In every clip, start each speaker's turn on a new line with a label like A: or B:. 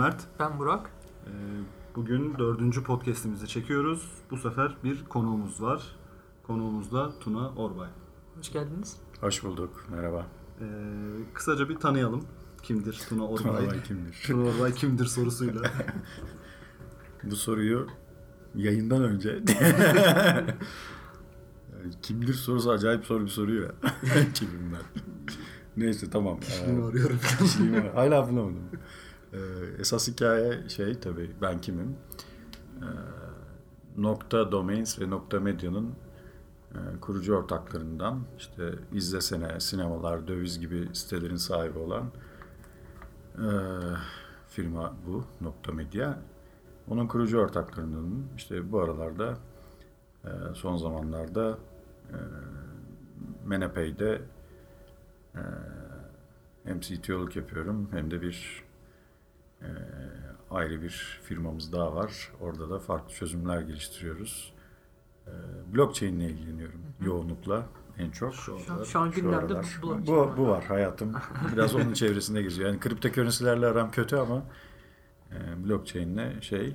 A: Mert.
B: Ben Burak.
A: Ee, bugün dördüncü podcastimizi çekiyoruz. Bu sefer bir konuğumuz var. Konuğumuz da Tuna Orbay.
B: Hoş geldiniz.
C: Hoş bulduk. Merhaba.
A: Ee, kısaca bir tanıyalım. Kimdir Tuna Orbay?
C: Tuna Orbay kimdir?
A: Tuna Orbay kimdir sorusuyla.
C: Bu soruyu yayından önce yani kimdir sorusu acayip soru bir soru ya. Kimim ben? Neyse tamam.
A: Kişiliğimi arıyorum.
C: Kişiliğimi Hala bulamadım. Ee, esas hikaye şey tabii ben kimim? Ee, nokta Domains ve Nokta Medya'nın e, kurucu ortaklarından işte izlesene, sinemalar, döviz gibi sitelerin sahibi olan e, firma bu Nokta Medya. Onun kurucu ortaklarından işte bu aralarda e, son zamanlarda e, Menepay'de e, hem CTO'luk yapıyorum hem de bir e, ayrı bir firmamız daha var. Orada da farklı çözümler geliştiriyoruz. E, blockchain ile ilgileniyorum yoğunlukla en çok.
A: Şu anda.
B: şu an gündemde
C: aralar.
B: bu, bu,
C: bu, bu var hayatım. Biraz onun çevresinde geziyor. Yani kriptokörnsilerle aram kötü ama e, blockchain'le şey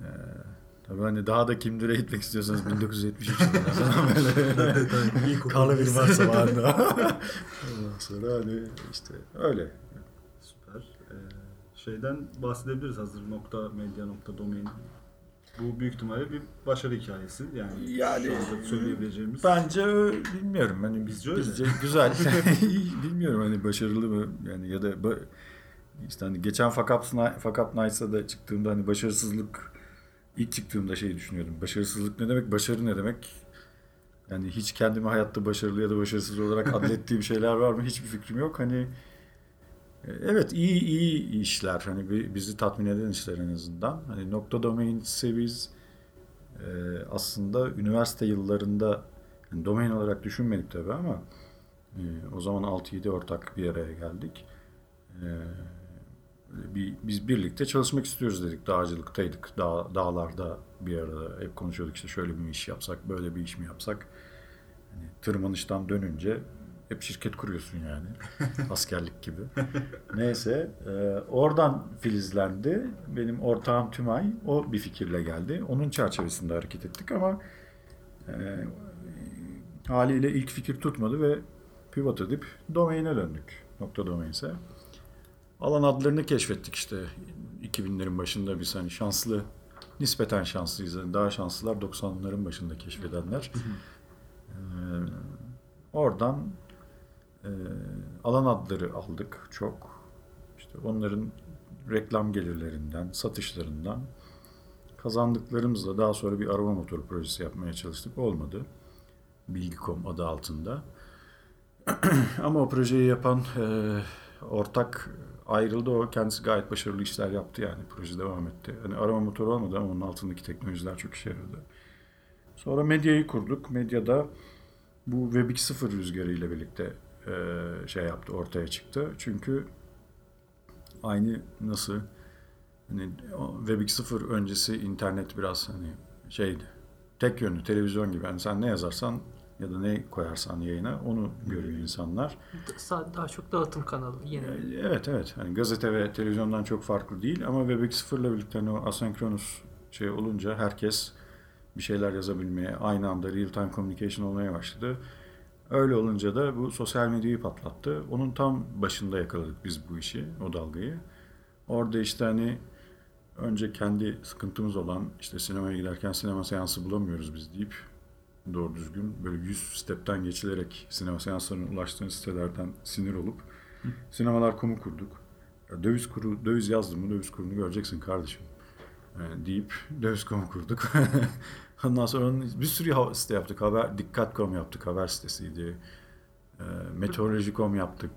C: e, tabii hani daha da kimdire gitmek istiyorsanız 1973 yılında falan böyle karlı bir var zamanında. Ondan sonra hani işte öyle.
A: Şeyden bahsedebiliriz hazır nokta medya nokta domain. Bu büyük ihtimalle bir başarı hikayesi. Yani,
C: Yani-
A: şu anda söyleyebileceğimiz.
C: Bence bilmiyorum hani biz,
A: Bizce öyle.
C: bizce güzel. bilmiyorum hani başarılı mı yani ya da işte hani geçen Up Nights'a da çıktığımda hani başarısızlık ilk çıktığımda şey düşünüyordum. Başarısızlık ne demek? Başarı ne demek? Yani hiç kendimi hayatta başarılı ya da başarısız olarak adlettiğim şeyler var mı? Hiçbir fikrim yok. Hani evet iyi iyi işler. Hani bi- bizi tatmin eden işler en azından. Hani nokta domain biz e, aslında üniversite yıllarında yani domain olarak düşünmedik tabii ama e, o zaman 6-7 ortak bir araya geldik. E, bir, biz birlikte çalışmak istiyoruz dedik. Dağcılıktaydık. Dağ, dağlarda bir arada hep konuşuyorduk işte şöyle bir iş yapsak, böyle bir iş mi yapsak. Hani tırmanıştan dönünce hep şirket kuruyorsun yani. Askerlik gibi. Neyse. e, oradan filizlendi. Benim ortağım Tümay. O bir fikirle geldi. Onun çerçevesinde hareket ettik ama e, haliyle ilk fikir tutmadı ve pivot edip domaine döndük. Nokta domainse. Alan adlarını keşfettik işte 2000'lerin başında biz hani şanslı nispeten şanslıyız. Yani daha şanslılar 90'ların başında keşfedenler. Ee, oradan e, alan adları aldık çok. İşte onların reklam gelirlerinden, satışlarından kazandıklarımızla daha sonra bir arama motoru projesi yapmaya çalıştık. Olmadı. Bilgi.com adı altında. Ama o projeyi yapan e, ortak ayrıldı. O kendisi gayet başarılı işler yaptı yani. Proje devam etti. Hani arama motoru olmadı ama onun altındaki teknolojiler çok işe yaradı. Sonra medyayı kurduk. Medyada bu Web 2.0 rüzgarı ile birlikte şey yaptı, ortaya çıktı. Çünkü aynı nasıl hani Web 2.0 öncesi internet biraz hani şeydi. Tek yönlü televizyon gibi. Yani sen ne yazarsan ya da ne koyarsan yayına onu görüyor insanlar.
B: Sa- daha çok dağıtım kanalı yeni.
C: Evet evet. Hani gazete ve televizyondan çok farklı değil ama Web 2.0 ile birlikte hani o asenkronus şey olunca herkes bir şeyler yazabilmeye, aynı anda real time communication olmaya başladı. Öyle olunca da bu sosyal medyayı patlattı. Onun tam başında yakaladık biz bu işi, o dalgayı. Orada işte hani önce kendi sıkıntımız olan işte sinemaya giderken sinema seansı bulamıyoruz biz deyip doğru düzgün böyle 100 stepten geçilerek sinema seanslarına ulaştığın sitelerden sinir olup sinemalar.com'u kurduk. Ya Döviz kuru, döviz yazdım mı döviz kurunu göreceksin kardeşim. Yani deyip döviz.com kurduk. Ondan sonra onun bir sürü site yaptık. Haber, dikkat.com yaptık. Haber sitesiydi. E, meteoroloji.com yaptık.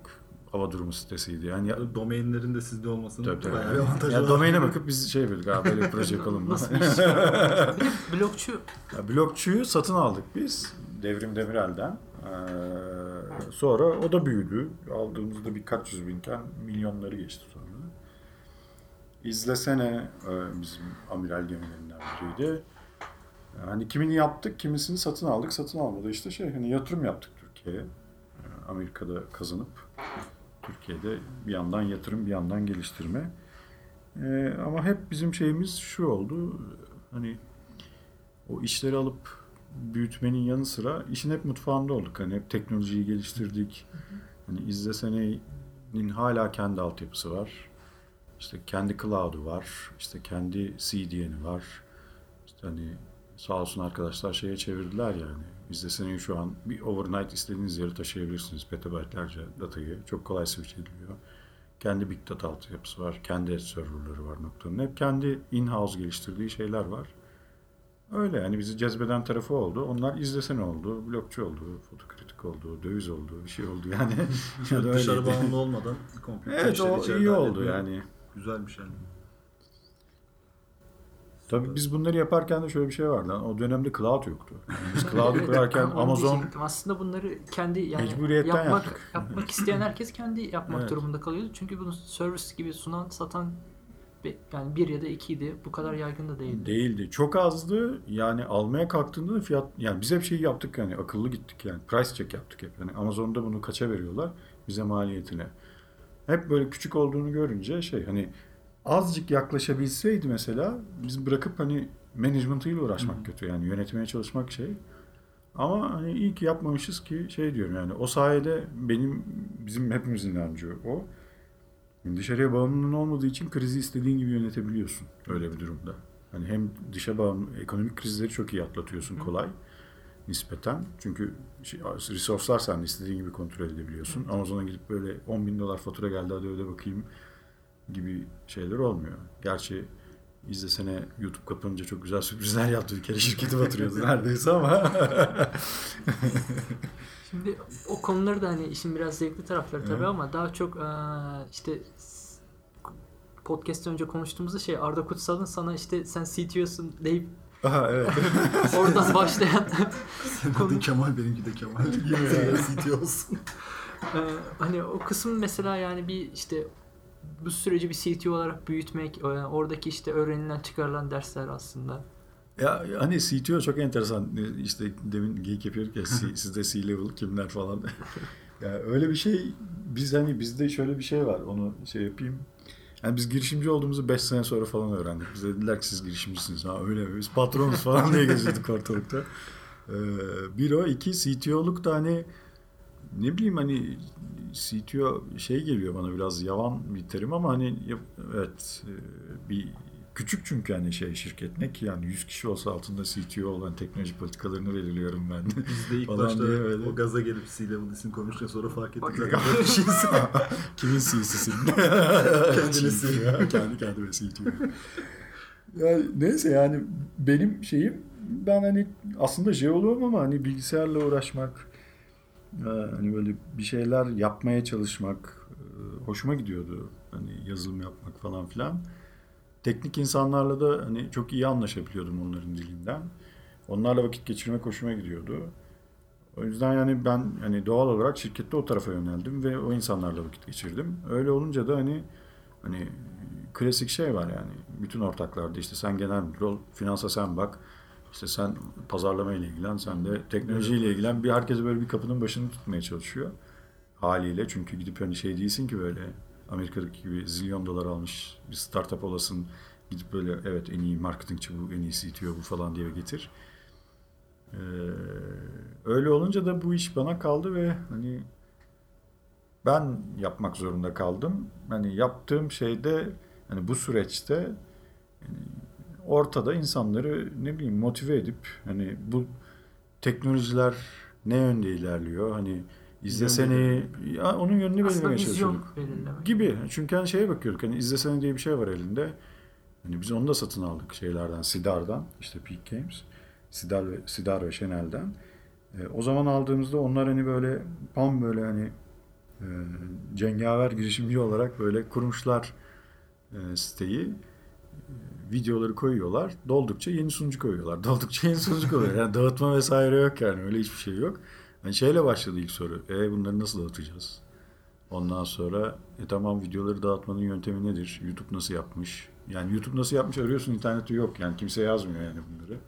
C: Hava durumu sitesiydi. Yani ya,
A: Domainlerin de sizde olmasının
C: tabii, tabii.
A: bayağı bir avantajı
C: Ya
A: var.
C: domaine bakıp biz şey yapıyorduk. Abi böyle bir proje yapalım.
B: Nasıl bir de blokçu
C: Ya, blokçuyu satın aldık biz Devrim Demirel'den. Ee, sonra o da büyüdü. Aldığımızda birkaç yüz binken milyonları geçti sonra. İzlesene e, bizim amiral gemilerinden biriydi. Yani kimini yaptık, kimisini satın aldık. Satın almada işte şey hani yatırım yaptık Türkiye'ye. Ee, Amerika'da kazanıp Türkiye'de bir yandan yatırım bir yandan geliştirme. Ee, ama hep bizim şeyimiz şu oldu. Hani o işleri alıp büyütmenin yanı sıra işin hep mutfağında olduk. Hani hep teknolojiyi geliştirdik. Hani izlesenenin hala kendi altyapısı var. İşte kendi cloud'u var. İşte kendi CDN'i var. İşte hani sağ olsun arkadaşlar şeye çevirdiler yani. İzleseneyi şu an bir overnight istediğiniz yere taşıyabilirsiniz. Petabaytlarca datayı. Çok kolay switch ediliyor. Kendi Big Data altyapısı var. Kendi serverları var noktanın. Hep kendi in-house geliştirdiği şeyler var. Öyle yani bizi cezbeden tarafı oldu. Onlar izlesene oldu, blokçu oldu, fotokritik oldu, döviz oldu, bir şey oldu yani. Ya da
A: Dışarı
C: öyleydi.
A: bağımlı olmadan komple
C: Evet
A: işleri
C: o iyi oldu yani.
A: Güzelmiş yani.
C: Tabii biz bunları yaparken de şöyle bir şey vardı. O dönemde cloud yoktu. Yani biz cloud'u kurarken Amazon.
B: Aslında bunları kendi yani
C: Mecburiyetten
B: yapmak
C: yaptık.
B: yapmak isteyen herkes kendi yapmak
C: Evet.
B: durumunda kalıyordu. Çünkü bunu servis gibi sunan satan yani bir ya da ikiydi. Bu kadar yaygın da değildi.
C: değildi. Çok azdı. Yani almaya kalktığında da fiyat yani biz hep şey yaptık yani akıllı gittik yani. Price check yaptık hep. Yani Amazon'da bunu kaça veriyorlar? Bize maliyetine. Hep böyle küçük olduğunu görünce şey hani azıcık yaklaşabilseydi mesela biz bırakıp hani management'ıyla uğraşmak kötü yani yönetmeye çalışmak şey. Ama hani iyi ki yapmamışız ki şey diyorum yani o sayede benim bizim hepimizin inancı o. Dışarıya bağımlılığın olmadığı için krizi istediğin gibi yönetebiliyorsun öyle bir durumda. Hani hem dışa bağımlı ekonomik krizleri çok iyi atlatıyorsun kolay nispeten. Çünkü şey, resource'lar sen istediğin gibi kontrol edebiliyorsun. Amazon'a gidip böyle 10 bin dolar fatura geldi hadi öde bakayım gibi şeyler olmuyor. Gerçi izlesene YouTube kapanınca çok güzel sürprizler yaptı. Bir kere şirketi batırıyordu neredeyse ama.
B: Şimdi o konuları da hani işin biraz zevkli tarafları tabii
C: Evet.
B: ama daha çok işte podcast önce konuştuğumuzda şey Arda Kutsal'ın sana işte sen CTO'sun deyip
C: Aha, evet.
B: oradan başlayan
A: Senin adın Kemal, benimki de Kemal. Yine CTO olsun.
B: Ee, hani o kısım mesela yani bir işte bu süreci bir CTO olarak büyütmek, e, oradaki işte öğrenilen çıkarılan dersler aslında.
C: Ya hani CTO çok enteresan. İşte demin geyik yapıyorduk ya C- sizde C-level kimler falan. ya öyle bir şey biz hani bizde şöyle bir şey var. Onu şey yapayım. Yani biz girişimci olduğumuzu 5 sene sonra falan öğrendik. Bize dediler ki siz girişimcisiniz. Ha öyle mi? Biz patronuz falan diye geziyorduk ortalıkta. Ee, bir o. iki CTO'luk da hani ne bileyim hani CTO şey geliyor bana biraz yavan bir terim ama hani evet e, bir küçük çünkü hani şey şirket ne ki yani 100 kişi olsa altında CTO olan teknoloji politikalarını belirliyorum ben.
A: Biz de ilk
C: Falan
A: başta
C: diye öyle.
A: o gaza gelip C-Level isim koymuşken sonra fark ettik zaten böyle.
C: Kimin CC'sin?
A: Kendine
C: CEO. Kendi kendime CTO. Yani neyse yani benim şeyim ben hani aslında jeoloğum ama hani bilgisayarla uğraşmak e, hani böyle bir şeyler yapmaya çalışmak e, hoşuma gidiyordu. Hani yazılım yapmak falan filan. Teknik insanlarla da hani çok iyi anlaşabiliyordum onların dilinden. Onlarla vakit geçirmek hoşuma gidiyordu. O yüzden yani ben hani doğal olarak şirkette o tarafa yöneldim ve o insanlarla vakit geçirdim. Öyle olunca da hani hani klasik şey var yani. Bütün ortaklarda işte sen genel müdür ol, finansa sen bak. İşte sen pazarlama ile ilgilen, sen de teknolojiyle ilgilen. Bir herkes böyle bir kapının başını tutmaya çalışıyor haliyle. Çünkü gidip hani şey değilsin ki böyle Amerika'daki gibi zilyon dolar almış bir startup olasın. Gidip böyle evet en iyi marketingçi bu, en iyi CTO bu falan diye getir. Ee, öyle olunca da bu iş bana kaldı ve hani ben yapmak zorunda kaldım. Hani yaptığım şeyde hani bu süreçte yani ortada insanları ne bileyim motive edip hani bu teknolojiler ne yönde ilerliyor hani izlesene ya onun yönünü
B: Aslında
C: belirlemeye çalışıyorduk
B: belirlemek.
C: gibi. Çünkü hani şeye bakıyorduk. Hani izlesene diye bir şey var elinde. Hani biz onu da satın aldık şeylerden, Sidar'dan. işte Peak Games. Sidar ve, Sidar ve Şenel'den. E, o zaman aldığımızda onlar hani böyle tam böyle hani e, cengaver girişimci olarak böyle kurmuşlar e, siteyi. E, videoları koyuyorlar. Doldukça yeni sunucu koyuyorlar. Doldukça yeni sunucu koyuyorlar. Yani dağıtma vesaire yok yani. Öyle hiçbir şey yok. Hani şeyle başladı ilk soru. E bunları nasıl dağıtacağız? Ondan sonra e tamam videoları dağıtmanın yöntemi nedir? YouTube nasıl yapmış? Yani YouTube nasıl yapmış arıyorsun internette yok. Yani kimse yazmıyor yani bunları.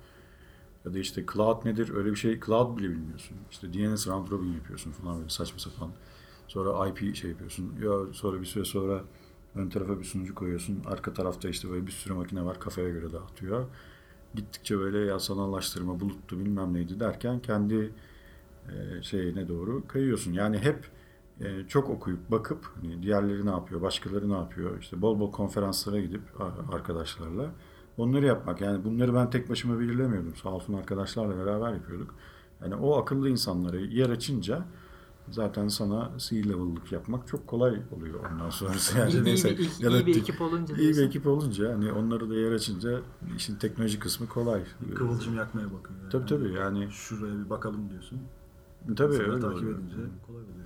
C: Ya da işte cloud nedir? Öyle bir şey cloud bile bilmiyorsun. İşte DNS round robin yapıyorsun falan böyle saçma sapan. Sonra IP şey yapıyorsun. Ya sonra bir süre sonra Ön tarafa bir sunucu koyuyorsun. Arka tarafta işte böyle bir sürü makine var. Kafaya göre dağıtıyor. Gittikçe böyle ya sanallaştırma, buluttu bilmem neydi derken kendi e, şeyine doğru kayıyorsun. Yani hep e, çok okuyup bakıp hani diğerleri ne yapıyor, başkaları ne yapıyor. İşte bol bol konferanslara gidip arkadaşlarla onları yapmak. Yani bunları ben tek başıma belirlemiyordum. Sağ olsun arkadaşlarla beraber yapıyorduk. Yani o akıllı insanları yer açınca zaten sana C-level'lık yapmak çok kolay oluyor ondan sonrası. Yani
B: iyi, iyi,
C: neyse,
B: bir, iyi,
C: ya da
B: iyi bir ekip olunca
C: iyi bir ekip olunca hani onları da yer açınca işin teknoloji kısmı kolay.
A: Kıvılcım yakmaya bakıyor. Yani.
C: Tabii tabii yani
A: Şuraya bir bakalım diyorsun.
C: Tabii öyle
A: takip
C: oluyor.
A: edince kolay oluyor.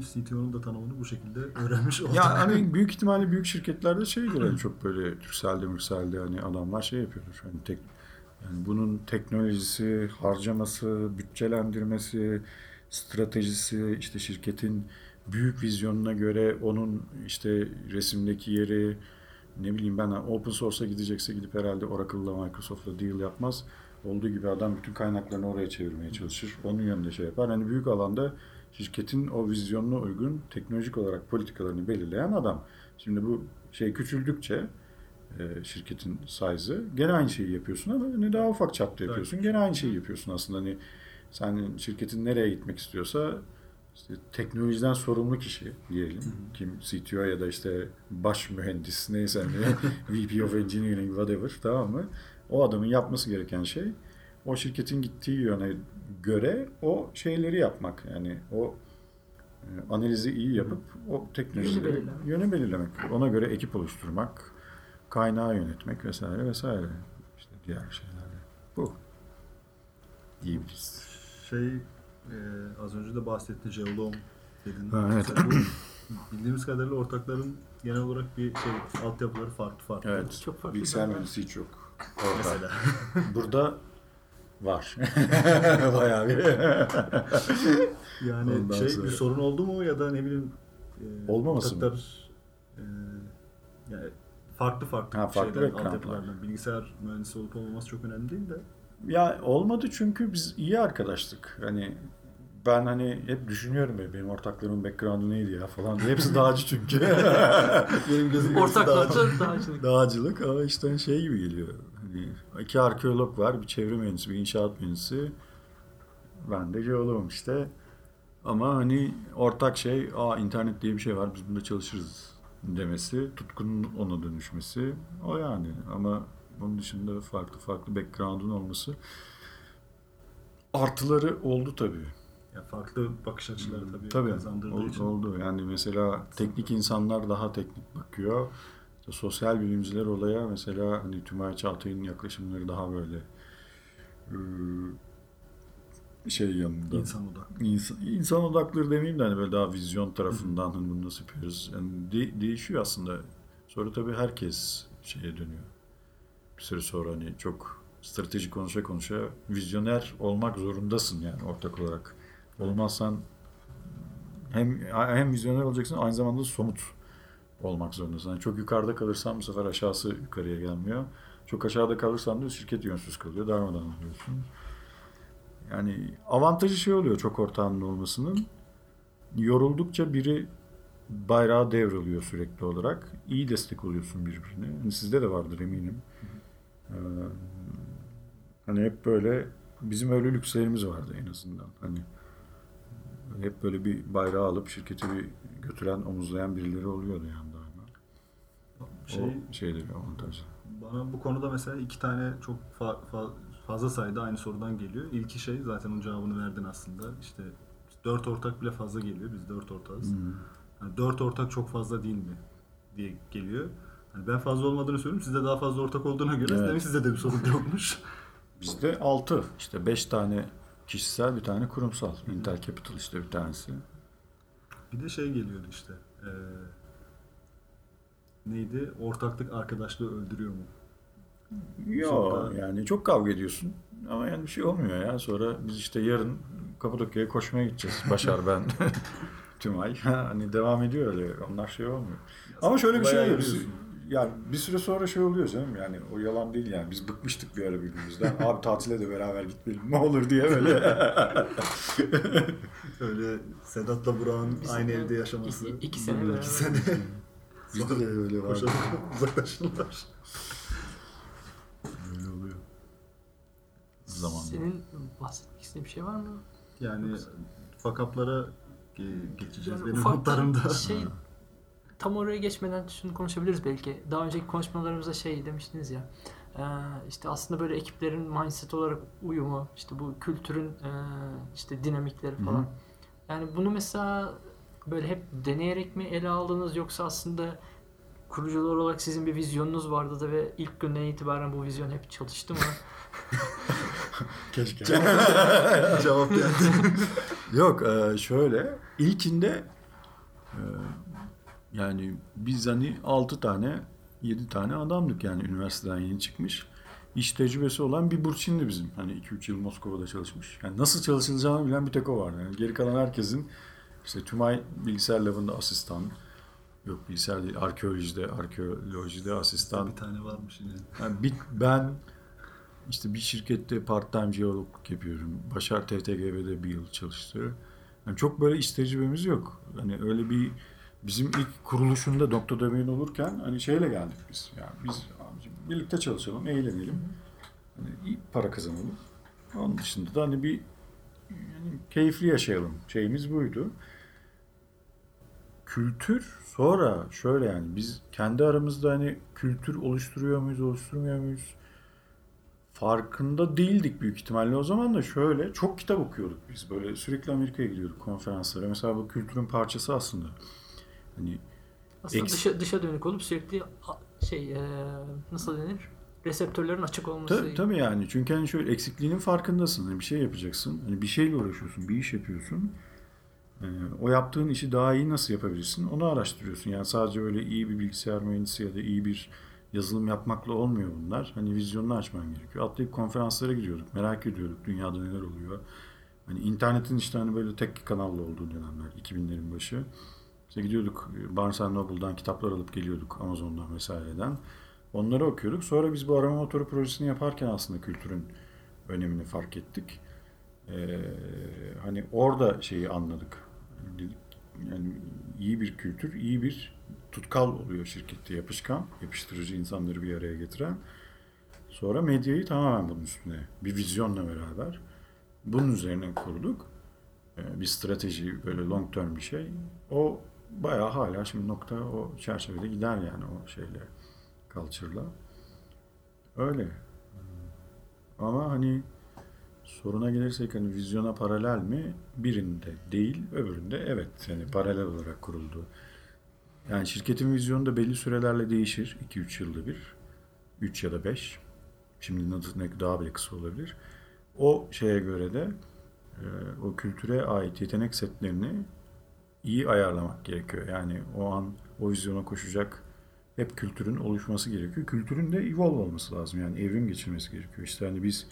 A: CTO'nun da tanımını bu şekilde öğrenmiş olduk.
C: Ya hani büyük ihtimalle büyük şirketlerde şeydir hani çok böyle Türkcell'de Mürsel'de hani adamlar şey yapıyordur. Hani tek, yani bunun teknolojisi, harcaması, bütçelendirmesi, stratejisi, işte şirketin büyük vizyonuna göre onun işte resimdeki yeri ne bileyim ben open source'a gidecekse gidip herhalde Oracle'la Microsoft'la deal yapmaz. Olduğu gibi adam bütün kaynaklarını oraya çevirmeye çalışır. Onun yönünde şey yapar. Hani büyük alanda şirketin o vizyonuna uygun teknolojik olarak politikalarını belirleyen adam. Şimdi bu şey küçüldükçe e, şirketin size'ı gene aynı şeyi yapıyorsun ama hani daha ufak çapta yapıyorsun. Gene aynı şeyi yapıyorsun aslında. Hani sen şirketin nereye gitmek istiyorsa işte teknolojiden sorumlu kişi diyelim. Kim CTO ya da işte baş mühendis neyse hani VP of Engineering whatever tamam mı? O adamın yapması gereken şey o şirketin gittiği yöne göre o şeyleri yapmak. Yani o e, analizi iyi yapıp o teknolojileri
B: Yönü belirlemek.
C: yönü belirlemek. Ona göre ekip oluşturmak, kaynağı yönetmek vesaire vesaire. İşte diğer şeyler. Bu. Diyebiliriz.
A: Şey e, az önce de bahsetti Jeolom dedin.
C: Ha, evet.
A: Mesela bu bildiğimiz kadarıyla ortakların genel olarak bir şey altyapıları farklı farklı.
C: Evet.
B: Çok farklı
C: Bilgisayar mühendisi hiç yok. Orada.
A: Mesela.
C: Burada var. Bayağı bir.
A: Yani
C: Ondan
A: şey
C: sonra-
A: bir sorun oldu mu ya da ne bileyim e,
C: Olmaması mı?
A: e, yani farklı farklı,
C: Ha, farklı
A: şeyler, altyapılardan. Bilgisayar mühendisi olup olmaması çok önemli değil de.
C: Ya olmadı çünkü biz iyi arkadaştık. Hani ben hani hep düşünüyorum ya benim ortaklarımın background'u neydi ya falan diye. Hepsi dağcı çünkü.
A: Benim gözüm
B: Ortaklıkta dağcılık.
C: Dağcılık ama işte şey gibi geliyor. Hani iki arkeolog var, bir çevre mühendisi, bir inşaat mühendisi. Ben de jeoloğum işte. Ama hani ortak şey, aa internet diye bir şey var, biz bunda çalışırız demesi, tutkunun ona dönüşmesi. O yani. Ama bunun dışında farklı farklı background'un olması artıları oldu tabii.
A: Ya farklı bakış açıları tabii,
C: Hmm, Tabii
A: kazandırdığı
C: ol-
A: için.
C: oldu. Yani mesela teknik insanlar daha teknik bakıyor. İşte sosyal bilimciler olaya mesela hani Tümay Çağatay'ın yaklaşımları daha böyle ıı, şey yanında.
A: İnsan odaklı.
C: İnsan, insan odaklı demeyeyim de hani böyle daha vizyon tarafından hani bunu nasıl yapıyoruz. Yani de- değişiyor aslında. Sonra tabii herkes şeye dönüyor. Bir süre sonra hani çok strateji konuşa konuşa vizyoner olmak zorundasın yani ortak olarak. Olmazsan hem hem vizyoner olacaksın aynı zamanda somut olmak zorundasın. Yani çok yukarıda kalırsan bu sefer aşağısı yukarıya gelmiyor. Çok aşağıda kalırsan da şirket yönsüz kalıyor. Darmadan oluyorsun. Yani avantajı şey oluyor çok ortağının olmasının. Yoruldukça biri bayrağı devralıyor sürekli olarak. İyi destek oluyorsun birbirine. Yani sizde de vardır eminim. Ee, hani hep böyle bizim öyle lükslerimiz vardı en azından. Hani hep böyle bir bayrağı alıp şirketi bir götüren, omuzlayan birileri oluyordu yani daima.
A: Şey,
C: o şeyde bir avantaj.
A: Bana bu konuda mesela iki tane çok fa- fa- fazla sayıda aynı sorudan geliyor. İlki şey zaten onun cevabını verdin aslında. İşte dört ortak bile fazla geliyor. Biz dört ortağız. Yani dört ortak çok fazla değil mi diye geliyor. Hani ben fazla olmadığını söylüyorum. Sizde daha fazla ortak olduğuna göre
C: Evet.
A: demek sizde de bir sorun yokmuş.
C: Bizde 6. İşte 5 tane kişisel bir tane kurumsal. Intel Capital işte bir tanesi.
A: Bir de şey geliyordu işte. eee, neydi? Ortaklık arkadaşlığı öldürüyor mu?
C: Yo
A: Çok da-
C: yani çok kavga ediyorsun ama yani bir şey olmuyor ya. Sonra biz işte yarın Kapadokya'ya koşmaya gideceğiz. Başar ben. Tüm ay. hani devam ediyor öyle. Onlar şey olmuyor. Ama şöyle bir şey oluyor. Yani bir süre sonra şey oluyor canım yani o yalan değil yani biz bıkmıştık bir ara birbirimizden abi tatile de beraber gitmeyelim ne olur diye böyle
A: Öyle Sedat'la Burak'ın
B: Biz
A: aynı
B: de
A: evde yaşaması.
B: iki- iki sene
A: iki
B: beraber.
A: sene
C: bizde de öyle var
A: koşarak uzaklaşırlar.
C: öyle oluyor zaman
B: Senin bahsetmek istediğin bir şey var mı?
A: Yani fakaplara ge- geçeceğiz.
B: Yani
A: Benim notlarımda.
B: Şey, tam oraya geçmeden şunu konuşabiliriz belki. Daha önceki konuşmalarımızda şey demiştiniz ya. e, işte aslında böyle ekiplerin mindset olarak uyumu, işte bu kültürün e, işte dinamikleri falan.
C: Hı hı.
B: Yani bunu mesela böyle hep deneyerek mi ele aldınız yoksa aslında kurucular olarak sizin bir vizyonunuz vardı da ve ilk günden itibaren bu vizyon hep çalıştı mı?
C: keşke
A: Cevap geldi.
C: Yok e, şöyle ilkinde yani biz hani 6 tane 7 tane adamdık yani üniversiteden yeni çıkmış. İş tecrübesi olan bir Burçin'di bizim. Hani 2-3 yıl Moskova'da çalışmış. Yani nasıl çalışılacağını bilen bir tek o vardı. Yani geri kalan herkesin işte Tümay bilgisayar labında asistan, yok bilgisayar değil arkeolojide, arkeolojide asistan,
A: bir tane varmış yine.
C: yani bir, ben işte bir şirkette part-time jeologluk yapıyorum. Başar TTGV'de bir yıl çalıştı. Yani çok böyle iş tecrübemiz yok. Hani öyle bir bizim ilk kuruluşunda Doktor Domain olurken hani şeyle geldik biz. Yani biz abicim birlikte çalışalım, eğlenelim. Hani iyi para kazanalım. Onun dışında da hani bir yani keyifli yaşayalım. Şeyimiz buydu. Kültür sonra şöyle yani biz kendi aramızda hani kültür oluşturuyor muyuz, oluşturmuyor muyuz? Farkında değildik büyük ihtimalle o zaman da şöyle çok kitap okuyorduk biz böyle sürekli Amerika'ya gidiyorduk konferanslara. Mesela bu kültürün parçası aslında. Hani
B: Aslında
C: Eks-
B: dışa, dışa dönük olup sürekli şey e, nasıl denir? Reseptörlerin açık olması.
C: Tabii, tabii yani. Çünkü hani şöyle eksikliğinin farkındasın. Hani bir şey yapacaksın. Hani bir şeyle uğraşıyorsun. Bir iş yapıyorsun. Ee, o yaptığın işi daha iyi nasıl yapabilirsin? Onu araştırıyorsun. Yani sadece öyle iyi bir bilgisayar mühendisi ya da iyi bir yazılım yapmakla olmuyor bunlar. Hani vizyonunu açman gerekiyor. Atlayıp konferanslara gidiyorduk. Merak ediyorduk dünyada neler oluyor. Hani internetin işte hani böyle tek kanallı olduğu dönemler 2000'lerin başı. İşte gidiyorduk Barnes Noble'dan kitaplar alıp geliyorduk Amazon'dan vesaireden. Onları okuyorduk. Sonra biz bu arama motoru projesini yaparken aslında kültürün önemini fark ettik. Ee, hani orada şeyi anladık. Yani iyi bir kültür, iyi bir tutkal oluyor şirkette yapışkan, yapıştırıcı insanları bir araya getiren. Sonra medyayı tamamen bunun üstüne bir vizyonla beraber bunun üzerine kurduk. Ee, bir strateji böyle long term bir şey. O bayağı hala şimdi nokta o çerçevede gider yani o şeyle culture'la. Öyle. Ama hani soruna gelirsek hani vizyona paralel mi? Birinde değil, öbüründe evet. Yani paralel olarak kuruldu. Yani şirketin vizyonu da belli sürelerle değişir. 2-3 yılda bir. 3 ya da 5. Şimdi daha bile kısa olabilir. O şeye göre de e, o kültüre ait yetenek setlerini iyi ayarlamak gerekiyor. Yani o an o vizyona koşacak hep kültürün oluşması gerekiyor. Kültürün de evolve olması lazım. Yani evrim geçirmesi gerekiyor. İşte hani biz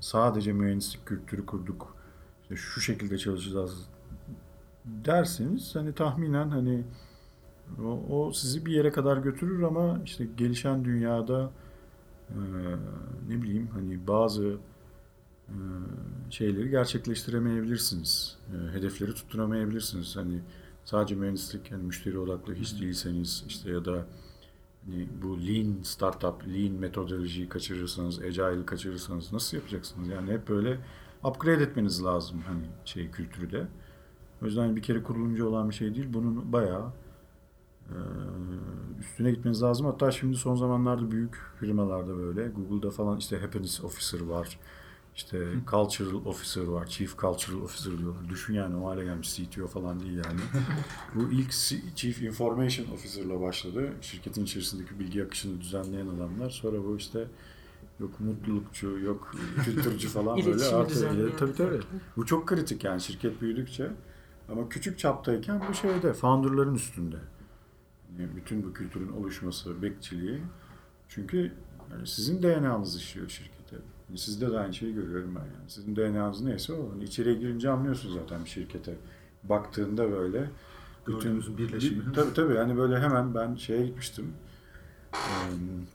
C: sadece mühendislik kültürü kurduk. İşte şu şekilde çalışacağız derseniz hani tahminen hani o, o sizi bir yere kadar götürür ama işte gelişen dünyada e, ne bileyim hani bazı şeyleri gerçekleştiremeyebilirsiniz. E, hedefleri tutturamayabilirsiniz. Hani sadece mühendislik yani müşteri odaklı hiç değilseniz işte ya da hani bu lean startup, lean metodolojiyi kaçırırsanız, agile kaçırırsanız nasıl yapacaksınız? Yani hep böyle upgrade etmeniz lazım hani şey kültürü de. O yüzden bir kere kurulunca olan bir şey değil. Bunun bayağı e, üstüne gitmeniz lazım. Hatta şimdi son zamanlarda büyük firmalarda böyle Google'da falan işte happiness officer var. İşte cultural officer var. Chief cultural officer diyorlar. Düşün yani o hale gelmiş CTO falan değil yani. Bu ilk Chief Information Officer'la başladı. Şirketin içerisindeki bilgi akışını düzenleyen adamlar. Sonra bu işte yok mutlulukçu, yok kültürcü falan böyle
B: İletişimi
C: artı.
B: düzenleyen.
C: Tabii tabii. Bu çok kritik yani şirket büyüdükçe. Ama küçük çaptayken bu şeyde founder'ların üstünde. Yani bütün bu kültürün oluşması, bekçiliği. Çünkü yani sizin DNA'nız işliyor şirkete. Yani sizde de aynı şeyi görüyorum ben yani. Sizin DNA'nız neyse o. İçeriye girince anlıyorsun zaten bir şirkete. Baktığında böyle
A: Gördüğümüzün birleşimi.
C: Bir- Tabii tabii. Yani böyle hemen ben şeye gitmiştim.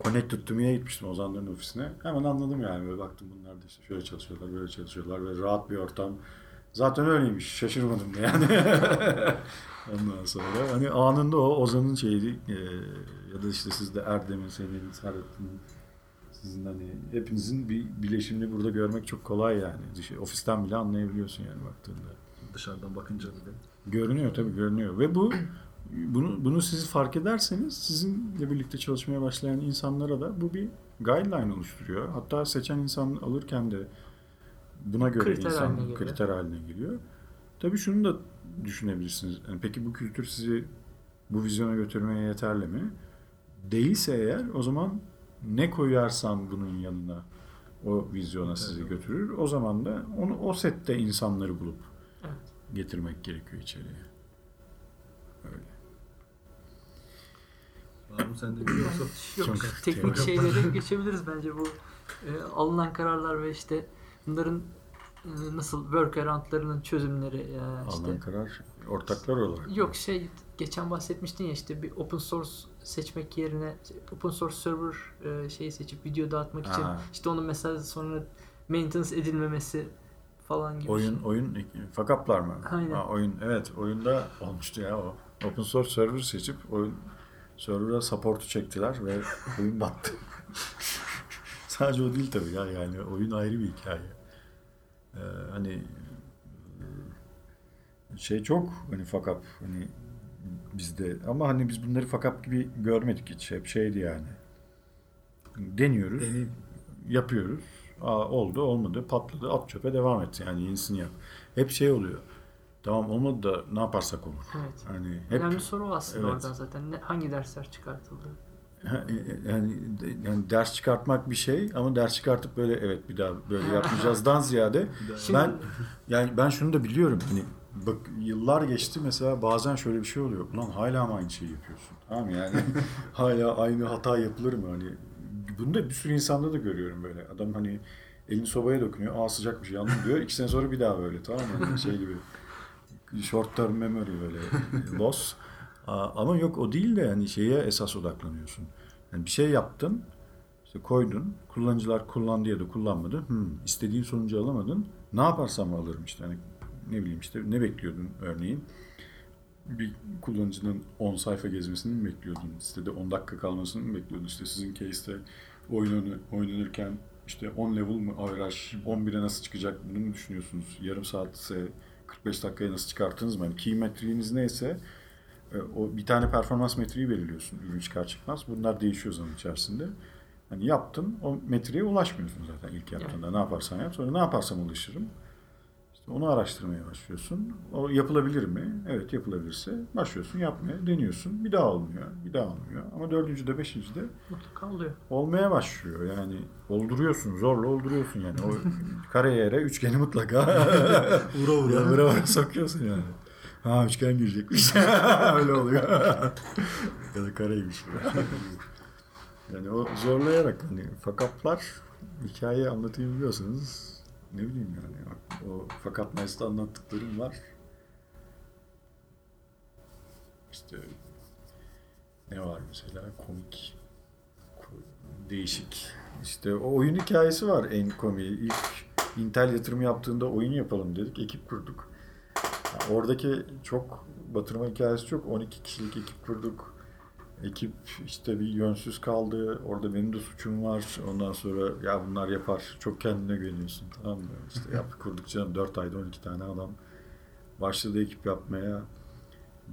C: Connected to Me'ye gitmiştim Ozanların ofisine. Hemen anladım yani. Böyle baktım bunlar da işte şöyle çalışıyorlar, böyle çalışıyorlar. Böyle rahat bir ortam. Zaten öyleymiş. Şaşırmadım da yani. Ondan sonra hani anında o Ozan'ın şeyi eee, ya da işte sizde Erdem'in, senin, Serhat'ın sizin hani hepinizin bir bileşimini burada görmek çok kolay yani. Ofisten bile anlayabiliyorsun yani baktığında.
A: Dışarıdan bakınca bile.
C: Görünüyor tabii görünüyor ve bu bunu bunu siz fark ederseniz sizinle birlikte çalışmaya başlayan insanlara da bu bir guideline oluşturuyor. Hatta seçen insan alırken de buna göre
B: Kriter
C: insan
B: haline geliyor.
C: kriter haline geliyor. Tabii şunu da düşünebilirsiniz. Yani peki bu kültür sizi bu vizyona götürmeye yeterli mi? Değilse eğer o zaman ne koyarsan bunun yanına o vizyona sizi götürür. O zaman da onu o sette insanları bulup
B: Evet.
C: getirmek gerekiyor içeriye. Öyle.
A: Harun sen de biliyorsa
B: Yok,
C: Çok
B: teknik şeylere geçebiliriz bence bu e, alınan kararlar ve işte bunların e, nasıl workaroundlarının çözümleri e, işte
C: Alınan karar ortaklar olarak.
B: Yok şey geçen bahsetmiştin ya işte bir open source seçmek yerine open source server e, şeyi seçip video dağıtmak için
C: Ha.
B: işte onun mesela sonra maintenance edilmemesi falan gibi.
C: Oyun oyun fakaplar mı?
B: Aynen.
C: Ha, oyun evet oyunda olmuştu ya o. Open source server seçip oyun server'a support'u çektiler ve oyun battı. Sadece o değil tabii ya yani oyun ayrı bir hikaye. Ee, hani e, şey çok hani fakap hani bizde ama hani biz bunları fakap gibi görmedik hiç hep şeydi yani. Deniyoruz
A: deneyim.
C: yapıyoruz. Aa, oldu olmadı patladı at çöpe devam et yani yenisini yap. Hep şey oluyor. Tamam olmadı da ne yaparsak olur.
B: Evet.
C: Hani hep
B: Önemli soru aslında
C: Evet.
B: oradan zaten. Ne, hangi dersler çıkartıldı?
C: yani, yani ders çıkartmak bir şey ama ders çıkartıp böyle evet bir daha böyle yapmayacağızdan ziyade
B: Şimdi-
C: ben yani ben şunu da biliyorum hani bak yıllar geçti mesela bazen şöyle bir şey oluyor. Ulan hala mı aynı şeyi yapıyorsun? Tamam yani hala aynı hata yapılır mı hani bunu da bir sürü insanda da görüyorum böyle. Adam hani elini sobaya dokunuyor. Aa sıcakmış yandım diyor. İki sene sonra bir daha böyle tamam mı? Yani şey gibi short term memory böyle loss. Ama yok o değil de yani şeye esas odaklanıyorsun. Yani bir şey yaptın, işte koydun, kullanıcılar kullandı ya da kullanmadı. Hmm, istediğin sonucu alamadın. Ne yaparsam alırım işte. Hani ne bileyim işte ne bekliyordun örneğin? Bir kullanıcının 10 sayfa gezmesini mi bekliyordun? Sitede 10 dakika kalmasını mı bekliyordun? İşte sizin case'te oyun oynanırken işte 10 level mı average, 11'e nasıl çıkacak bunu mu düşünüyorsunuz? Yarım saatse 45 dakikaya nasıl çıkarttınız mı? Yani key metriğiniz neyse e, o bir tane performans metriği belirliyorsun ürün çıkar çıkmaz. Bunlar değişiyor zaman içerisinde. Hani yaptın o metriğe ulaşmıyorsun zaten ilk yaptığında. Ne yaparsan yap. Sonra ne yaparsam ulaşırım. Onu araştırmaya başlıyorsun. O yapılabilir mi? Evet yapılabilirse başlıyorsun yapmaya, deniyorsun. Bir daha olmuyor, bir daha olmuyor. Ama dördüncüde, beşincide
B: Mutlaka oluyor.
C: olmaya başlıyor. Yani olduruyorsun, zorla olduruyorsun yani. O kare yere üçgeni mutlaka
A: Vura vura.
C: vura vura sokuyorsun yani. Ha üçgen girecekmiş. Öyle oluyor. ya da kareymiş. yani o zorlayarak hani fakaplar hikaye anlatayım biliyorsanız ne bileyim yani o fakat Nice'da anlattıklarım var. İşte ne var mesela komik ko- değişik işte o oyun hikayesi var en komiği. İlk Intel yatırım yaptığında oyun yapalım dedik. Ekip kurduk. Ya Oradaki çok batırma hikayesi çok. 12 kişilik ekip kurduk. Ekip işte bir yönsüz kaldı. Orada benim de suçum var. Ondan sonra ya bunlar yapar. Çok kendine güveniyorsun. Tamam mı? İşte yap kurdukça 4 ayda 12 tane adam başladı ekip yapmaya.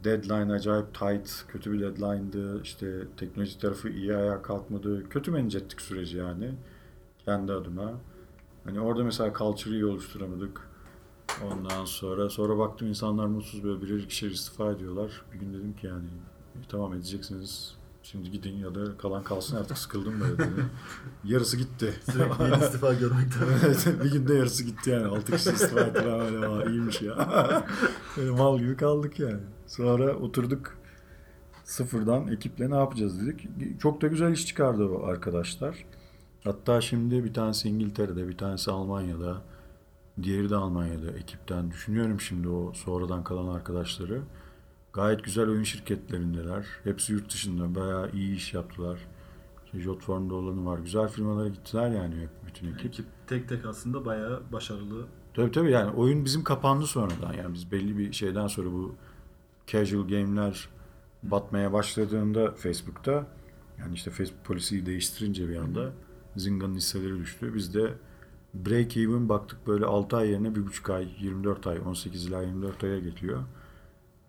C: Deadline acayip tight, kötü bir deadline'dı. İşte teknoloji tarafı iyi ayağa kalkmadı. Kötü manage ettik süreci yani. Kendi adıma. Hani orada mesela culture'ı iyi oluşturamadık. Ondan sonra sonra baktım insanlar mutsuz böyle birer ikişer istifa ediyorlar. Bir gün dedim ki yani "E, tamam edeceksiniz. Şimdi gidin ya da kalan kalsın artık sıkıldım böyle dedim. Yarısı gitti.
A: Sürekli yeni istifa görmekten.
C: Evet, bir günde yarısı gitti yani. Altı kişi istifa ettiler böyle "Aa, iyiymiş ya. Böyle mal gibi kaldık yani. Sonra oturduk sıfırdan ekiple ne yapacağız dedik. Çok da güzel iş çıkardı o arkadaşlar. Hatta şimdi bir tanesi İngiltere'de, bir tanesi Almanya'da, diğeri de Almanya'da ekipten. Düşünüyorum şimdi o sonradan kalan arkadaşları. Gayet güzel oyun şirketlerindeler. Hepsi yurt dışında bayağı iyi iş yaptılar. İşte Jotform'da olanı var. Güzel firmalara gittiler yani bütün ekip.
A: Ekip tek tek aslında bayağı başarılı.
C: Tabii tabii yani oyun bizim kapandı sonradan. Yani biz belli bir şeyden sonra bu casual game'ler batmaya başladığında Facebook'ta yani işte Facebook polisiyi değiştirince bir anda Zinga'nın hisseleri düştü. Biz de break even baktık böyle 6 ay yerine 1,5 ay, 24 ay, 18 ila 24 aya geçiyor.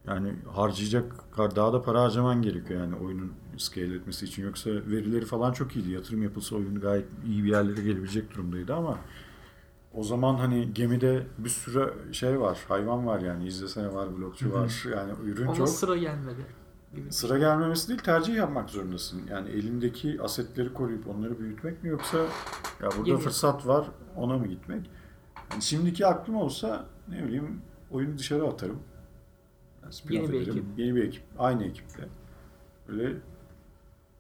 C: Yani harcayacak daha da para harcaman gerekiyor yani oyunun scale etmesi için. Yoksa verileri falan çok iyiydi. Yatırım yapılsa oyun gayet iyi bir yerlere gelebilecek durumdaydı ama o zaman hani gemide bir sürü şey var, hayvan var yani izlesene var, blokçu var. Yani ürün
B: Ona
C: çok.
B: sıra gelmedi. gibi.
C: Sıra gelmemesi değil tercih yapmak zorundasın. Yani elindeki asetleri koruyup onları büyütmek mi yoksa ya burada
B: Yeni-
C: fırsat var ona mı gitmek? Yani şimdiki aklım olsa ne bileyim oyunu dışarı atarım. Yani
B: Yeni bir ekip.
C: Yeni bir ekip. Aynı ekiple. Böyle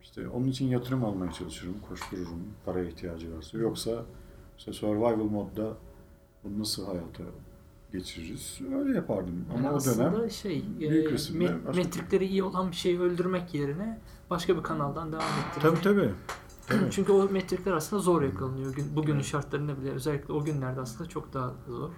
C: işte onun için yatırım almaya çalışırım. Koştururum. Paraya ihtiyacı varsa. Yoksa işte survival modda bunu nasıl hayata geçiririz? Öyle yapardım. Ama
B: Yani
C: o dönem
B: şey,
C: büyük
B: e,
C: resimde
B: met-
C: başka-
B: metrikleri iyi olan bir şeyi öldürmek yerine başka bir kanaldan devam ettirmek.
C: tabii tabii. tabii.
B: Çünkü o metrikler aslında zor yakalanıyor. Gün, bugünün şartlarında bile özellikle o günlerde aslında çok daha zor.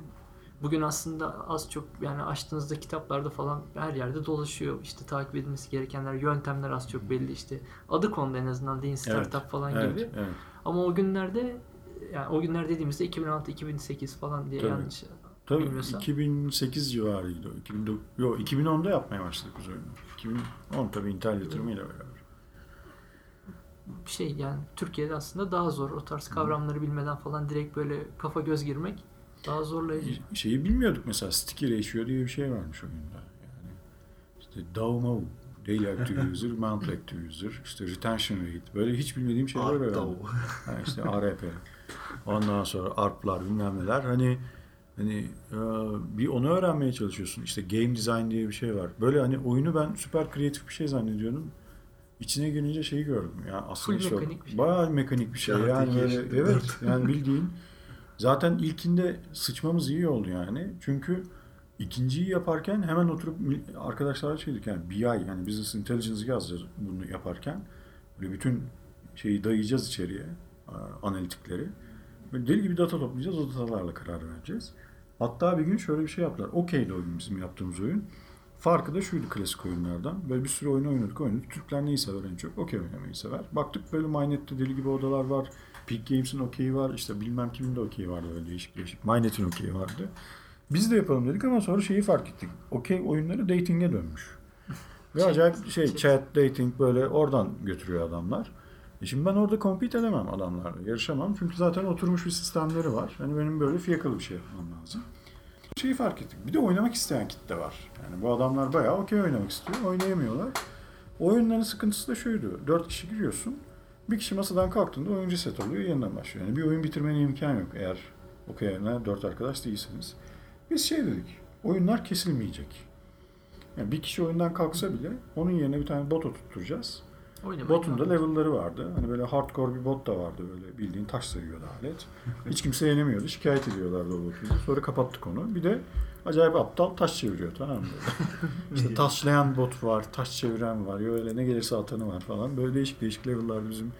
B: Bugün aslında az çok yani açtığınızda kitaplarda falan her yerde dolaşıyor. İşte takip edilmesi gerekenler, yöntemler az çok belli işte. Adı kondu en azından Lean Startup falan
C: Evet,
B: gibi.
C: evet.
B: Ama o günlerde yani o günler dediğimizde 2006-2008 falan diye
C: Tabii.
B: yanlış
C: Tabii
B: bilmiyorsam.
C: 2008 civarıydı o. 2009, yok 2010'da yapmaya başladık biz oyunu. 2010 tabii Intel yatırımıyla beraber.
B: şey yani Türkiye'de aslında daha zor. O tarz kavramları bilmeden falan direkt böyle kafa göz girmek daha zorlayıcı.
C: Şeyi bilmiyorduk mesela sticky ratio diye bir şey varmış oyunda. Yani işte DAO Daily Active User, Monthly Active User, işte Retention Rate böyle hiç bilmediğim şeyler
A: Art
C: öğrendim. Ha işte ARP. Ondan sonra ARP'lar bilmem neler. Hani hani e, bir onu öğrenmeye çalışıyorsun. İşte game design diye bir şey var. Böyle hani oyunu ben süper kreatif bir şey zannediyordum. İçine girince şeyi gördüm. Yani aslında
B: Full
C: işte
B: mekanik şey.
C: bayağı mekanik bir şey. Yani böyle evet yani bildiğin zaten ilkinde sıçmamız iyi oldu yani. Çünkü ikinciyi yaparken hemen oturup arkadaşlarla şey dedik yani BI yani Business Intelligence yazacağız bunu yaparken. Böyle bütün şeyi dayayacağız içeriye analitikleri. Böyle deli gibi data toplayacağız. O datalarla karar vereceğiz. Hatta bir gün şöyle bir şey yaptılar. Okey'di oyun bizim yaptığımız oyun. Farkı da şuydu klasik oyunlardan. Böyle bir sürü oyun oynadık oynadık. Türkler neyi sever en çok? Okey oynamayı sever. Baktık böyle Mynet'te deli gibi odalar var. Peak Games'in okeyi var. İşte bilmem kimin de okeyi vardı böyle değişik değişik. Mynet'in okeyi vardı. Biz de yapalım dedik ama sonra şeyi fark ettik. Okey oyunları dating'e dönmüş. Ve
B: Chat,
C: acayip şey
B: chat.
C: chat, dating böyle oradan götürüyor adamlar. E şimdi ben orada compete edemem adamlarla. Yarışamam. Çünkü zaten oturmuş bir sistemleri var. Hani benim böyle fiyakalı bir şey yapmam lazım. Şeyi fark ettik. Bir de oynamak isteyen kitle var. Yani bu adamlar bayağı okey oynamak istiyor. Oynayamıyorlar. Oyunların sıkıntısı da şuydu. Dört kişi giriyorsun. Bir kişi masadan kalktığında oyuncu set oluyor. Yeniden başlıyor. Yani bir oyun bitirmene imkan yok. Eğer okey oynayan dört arkadaş değilseniz. Biz şey dedik. Oyunlar kesilmeyecek. Yani bir kişi oyundan kalksa bile onun yerine bir tane bot oturtturacağız.
B: Oynamayı
C: Botun da level'ları vardı. Hani böyle hardcore bir bot da vardı böyle bildiğin taş sayıyordu alet. Hiç kimse yenemiyordu. Şikayet ediyorlardı o botu. Sonra kapattık onu. Bir de acayip aptal taş çeviriyor tamam mı? işte taşlayan bot var, taş çeviren var. Öyle ne gelirse atanı var falan. Böyle değişik değişik level'lar bizim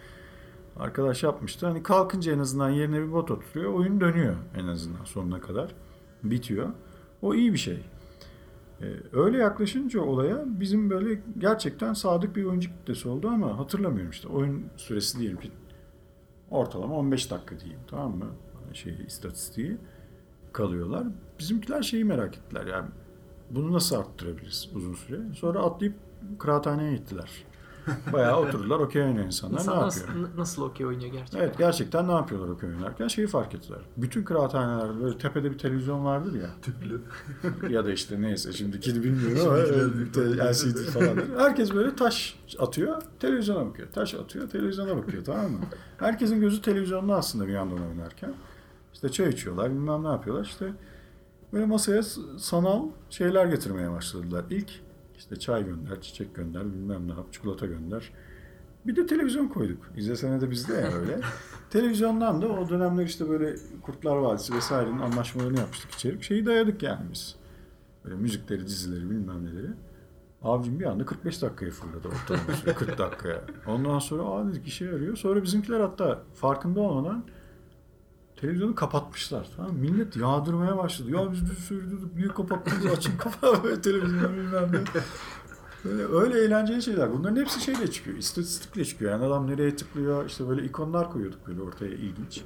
C: arkadaş yapmıştı. Hani kalkınca en azından yerine bir bot oturuyor. Oyun dönüyor en azından sonuna kadar. Bitiyor. O iyi bir şey. Ee, öyle yaklaşınca olaya bizim böyle gerçekten sadık bir oyuncu kitlesi oldu ama hatırlamıyorum işte oyun süresi diyelim ki ortalama 15 dakika diyeyim tamam mı? Şey istatistiği kalıyorlar. Bizimkiler şeyi merak ettiler yani bunu nasıl arttırabiliriz uzun süre? Sonra atlayıp kıraathaneye gittiler. Bayağı oturdular okey oynayan insanlar
B: İnsan
C: ne
B: nasıl,
C: yapıyor?
B: nasıl okey oynuyor gerçekten?
C: Evet gerçekten ne yapıyorlar okey oynarken şeyi fark ettiler. Bütün kıraathanelerde böyle tepede bir televizyon vardır ya.
A: Tüplü.
C: ya da işte neyse şimdikini bilmiyorum ama LCD falan. Herkes böyle taş atıyor, televizyona bakıyor. Taş atıyor, televizyona bakıyor tamam mı? Herkesin gözü televizyonda aslında bir yandan oynarken. İşte çay içiyorlar, bilmem ne yapıyorlar. İşte böyle masaya sanal şeyler getirmeye başladılar. İlk işte çay gönder, çiçek gönder, bilmem ne yap, çikolata gönder. Bir de televizyon koyduk. İzlesene de bizde ya öyle. Televizyondan da o dönemler işte böyle Kurtlar Vadisi vesairenin anlaşmalarını yapmıştık içerik. Şeyi dayadık yani biz. Böyle müzikleri, dizileri bilmem neleri. Abicim bir anda 45 dakikaya fırladı ortalama süre 40 dakikaya. Ondan sonra aa dedik işe yarıyor. Sonra bizimkiler hatta farkında olmadan televizyonu kapatmışlar. Tamam? Millet yağdırmaya başladı. Ya biz de söylüyorduk niye kapattınız açın kapağı böyle televizyonu bilmem ne. Böyle, öyle eğlenceli şeyler. Bunların hepsi şeyle çıkıyor. istatistikle çıkıyor. Yani adam nereye tıklıyor. işte böyle ikonlar koyuyorduk böyle ortaya ilginç.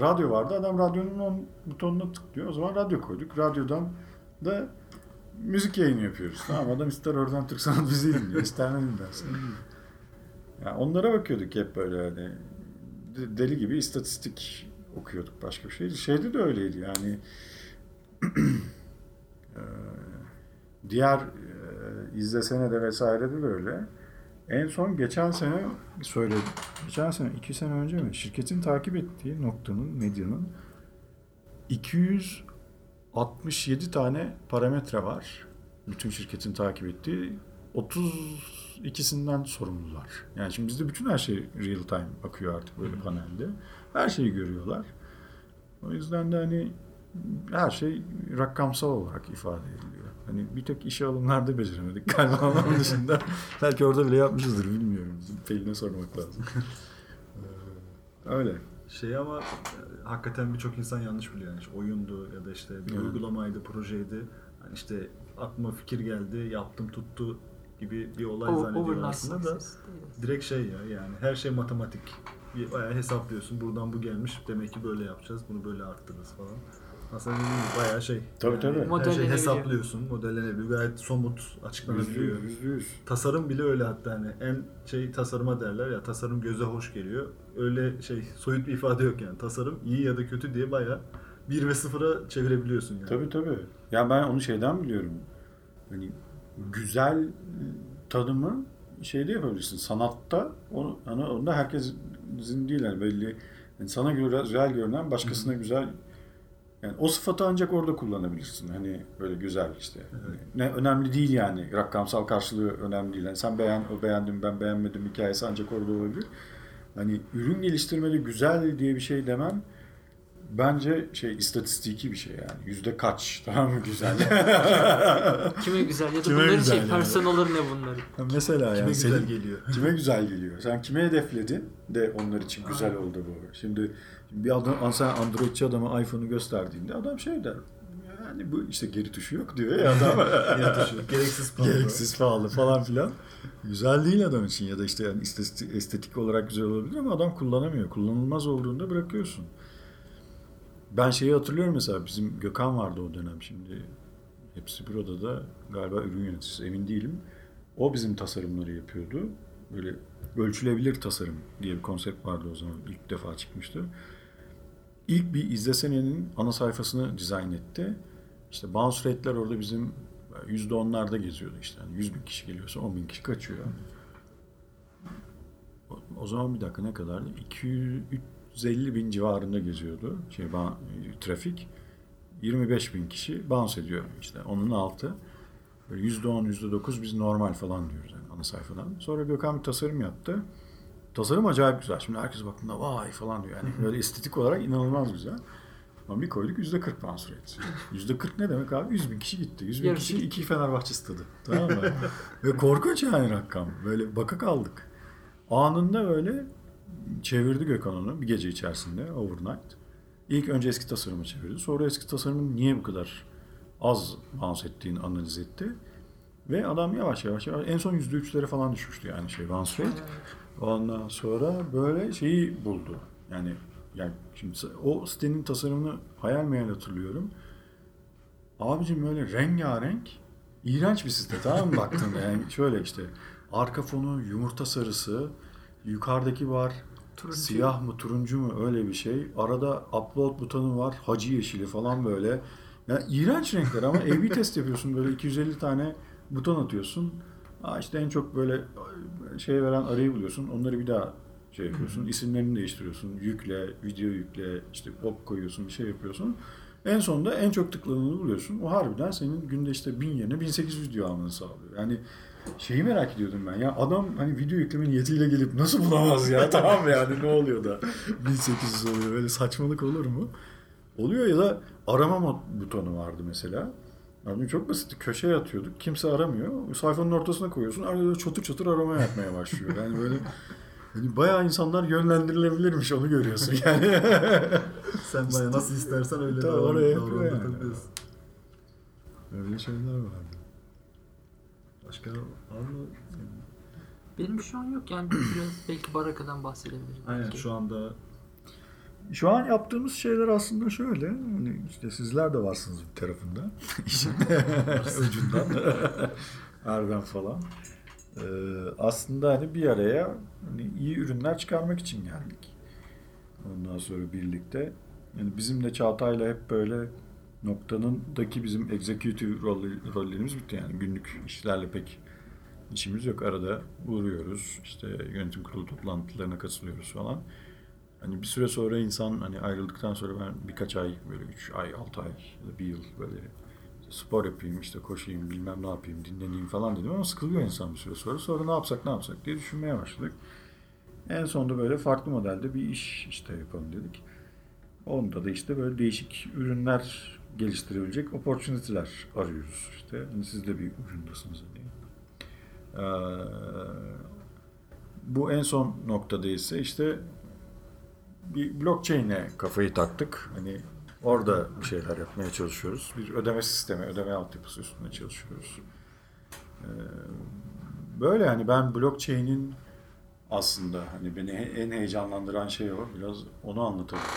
C: Radyo vardı. Adam radyonun on butonuna tıklıyor. O zaman radyo koyduk. Radyodan da müzik yayını yapıyoruz. Tamam adam ister oradan Türk sanat müziği dinliyor. ister ne dinlersin. Yani onlara bakıyorduk hep böyle hani de- deli gibi istatistik okuyorduk başka bir şey. Şeyde de öyleydi yani Eee, diğer eee, izlesene de vesairede de öyle. En son geçen sene söyledim. Geçen sene, iki sene önce mi? Şirketin takip ettiği noktanın, medyanın 267 tane parametre var. Bütün şirketin takip ettiği. 32'sinden sorumlular. Yani şimdi bizde bütün her şey real time akıyor artık böyle panelde. Her şeyi görüyorlar. O yüzden de hani her şey rakamsal olarak ifade ediliyor. Hani bir tek işe alımlarda beceremedik galiba onun dışında. Belki orada bile yapmışızdır bilmiyorum. Pelin'e sormak lazım. Ee, Öyle.
A: Şey ama e, hakikaten birçok insan yanlış biliyor. Yani işte oyundu ya da işte bir
C: Evet.
A: uygulamaydı, projeydi. Hani işte aklıma fikir geldi, yaptım tuttu gibi bir olay
B: O-
A: zannediyor aslında da direkt şey ya yani her şey matematik. Bayağı hesaplıyorsun. Buradan bu gelmiş. Demek ki böyle yapacağız. Bunu böyle arttırırız falan. Aslında dediğim gibi bayağı şey.
C: Tabii, tabii.
A: Her şeyi hesaplıyorsun. Modellenebiliyor. Gayet somut açıklanabiliyor.
C: yüz, yüzde yüz.
A: Tasarım bile öyle hatta hani en şey tasarıma derler ya tasarım göze hoş geliyor. Öyle şey soyut bir ifade yok yani. Tasarım iyi ya da kötü diye bayağı 1 ve 0'a çevirebiliyorsun yani.
C: Tabii tabii. Ya ben onu şeyden biliyorum. Hani güzel tadımı şeyde yapabilirsin. Sanatta onu hani onda herkesin değil yani belli. Yani sana göre güzel görünen başkasına güzel yani o sıfatı ancak orada kullanabilirsin. Hani böyle güzel işte. Hani ne önemli değil yani. Rakamsal karşılığı önemli değil. Yani sen beğen o beğendim ben beğenmedim hikayesi ancak orada olabilir. Hani ürün geliştirmede güzel diye bir şey demem bence şey istatistiki bir şey yani. Yüzde kaç tamam mı güzel?
B: Kime güzel ya da
C: Kime
B: bunların
C: güzel
B: şey
C: yani?
B: personaları ne bunların?
C: Mesela
A: Kime
C: yani
A: güzel
C: senin-
A: geliyor.
C: Kime güzel geliyor? Sen kime hedefledin de onlar için güzel oldu bu. Şimdi bir adam sen Androidçi adama iPhone'u gösterdiğinde adam şey der. Yani bu işte geri tuşu yok diyor ya adam.
A: Geri taşıyor. Gereksiz pahalı.
C: Gereksiz pahalı falan filan. Güzel değil adam için ya da işte yani estetik, estetik olarak güzel olabilir ama adam kullanamıyor. Kullanılmaz olduğunda bırakıyorsun. Ben şeyi hatırlıyorum mesela bizim Gökhan vardı o dönem şimdi. Hepsi bir odada galiba ürün yöneticisi emin değilim. O bizim tasarımları yapıyordu. Böyle ölçülebilir tasarım diye bir konsept vardı o zaman. ilk defa çıkmıştı. İlk bir izlesenenin ana sayfasını dizayn etti. İşte bounce rate'ler orada bizim yüzde onlarda geziyordu işte. Yani 100 bin kişi geliyorsa 10 bin kişi kaçıyor. O, o zaman bir dakika ne kadardı? 200, 350 bin civarında geziyordu şey ba- trafik. 25 bin kişi bounce ediyor işte onun altı. Böyle %10, %9 biz normal falan diyoruz yani ana sayfadan. Sonra Gökhan bir tasarım yaptı. Tasarım acayip güzel. Şimdi herkes baktığında vay falan diyor. Yani böyle estetik olarak inanılmaz güzel. Ama bir koyduk yüzde 40 bounce rate. Yüzde 40 ne demek abi? 100 bin kişi gitti. 100 bin kişi iki Fenerbahçe stadı. Tamam mı? Ve korkunç yani rakam. Böyle baka kaldık. Anında böyle çevirdi Gökhan onu bir gece içerisinde overnight. İlk önce eski tasarıma çevirdi. Sonra eski tasarımın niye bu kadar az bounce ettiğini analiz etti. Ve adam yavaş yavaş yavaş en son %3'lere falan düşmüştü yani şey bounce rate. Ondan sonra böyle şeyi buldu. Yani yani şimdi o sitenin tasarımını hayal meyal hatırlıyorum. Abicim böyle rengarenk iğrenç bir site tamam mı baktığında yani şöyle işte arka fonu yumurta sarısı yukarıdaki var.
B: Turuncu.
C: siyah mı turuncu mu? Öyle bir şey. Arada upload butonu var. Hacı yeşili falan böyle. Yani iğrenç renkler ama A-B test yapıyorsun. Böyle 250 tane buton atıyorsun. Aa işte en çok böyle şey veren arayı buluyorsun. Onları bir daha şey yapıyorsun. İsimlerini değiştiriyorsun. Yükle video yükle işte ok koyuyorsun bir şey yapıyorsun. En sonunda en çok tıklananı buluyorsun. O harbiden senin günde işte 1000 yerine 1800 video almanı sağlıyor. Yani şeyi merak ediyordum ben ya adam hani video yükleme niyetiyle gelip nasıl bulamaz ya tamam yani ne oluyor da 1800 oluyor böyle saçmalık olur mu? Oluyor ya da arama butonu vardı mesela. Abi çok basit. Köşeye atıyorduk. Kimse aramıyor. Sayfanın ortasına koyuyorsun. Arada çatır çatır arama yapmaya başlıyor. Yani böyle hani bayağı insanlar yönlendirilebilirmiş onu görüyorsun yani.
A: Sen baya nasıl istersen öyle
C: Tabii, oraya yapıyor yani.
A: davranabiliyorsun.
C: Öyle şeyler vardı.
A: Başka var mı?
B: Benim şu an yok yani biraz belki barakadan bahsedebilirim.
A: Aynen
B: belki.
A: şu anda
C: Şu an yaptığımız şeyler aslında şöyle. Hani işte sizler de varsınız bir tarafında. İşin ucundan. Erdem falan. Ee, aslında hani bir araya hani iyi ürünler çıkarmak için geldik. Ondan sonra birlikte. Yani bizim de Çağatay'la hep böyle noktanındaki bizim executive rol- rollerimiz bitti. Yani günlük işlerle pek işimiz yok. Arada uğruyoruz. İşte yönetim kurulu toplantılarına katılıyoruz falan. Hani bir süre sonra insan hani ayrıldıktan sonra ben birkaç ay böyle 3 ay 6 ay ya da bir yıl böyle spor yapayım işte koşayım bilmem ne yapayım dinleneyim falan dedim ama sıkılıyor insan bir süre sonra. Sonra ne yapsak ne yapsak diye düşünmeye başladık. En sonunda böyle farklı modelde bir iş işte yapalım dedik. Onda da işte böyle değişik ürünler geliştirebilecek opportunity'ler arıyoruz işte. Hani siz de bir ucundasınız diye. Ee, bu en son noktada ise işte bir blockchain'e kafayı taktık. Hani orada bir şeyler yapmaya çalışıyoruz. Bir ödeme sistemi, ödeme altyapısı üstünde çalışıyoruz. Ee, böyle hani ben blockchain'in aslında hani beni en heyecanlandıran şey o. Biraz onu anlatabilirim.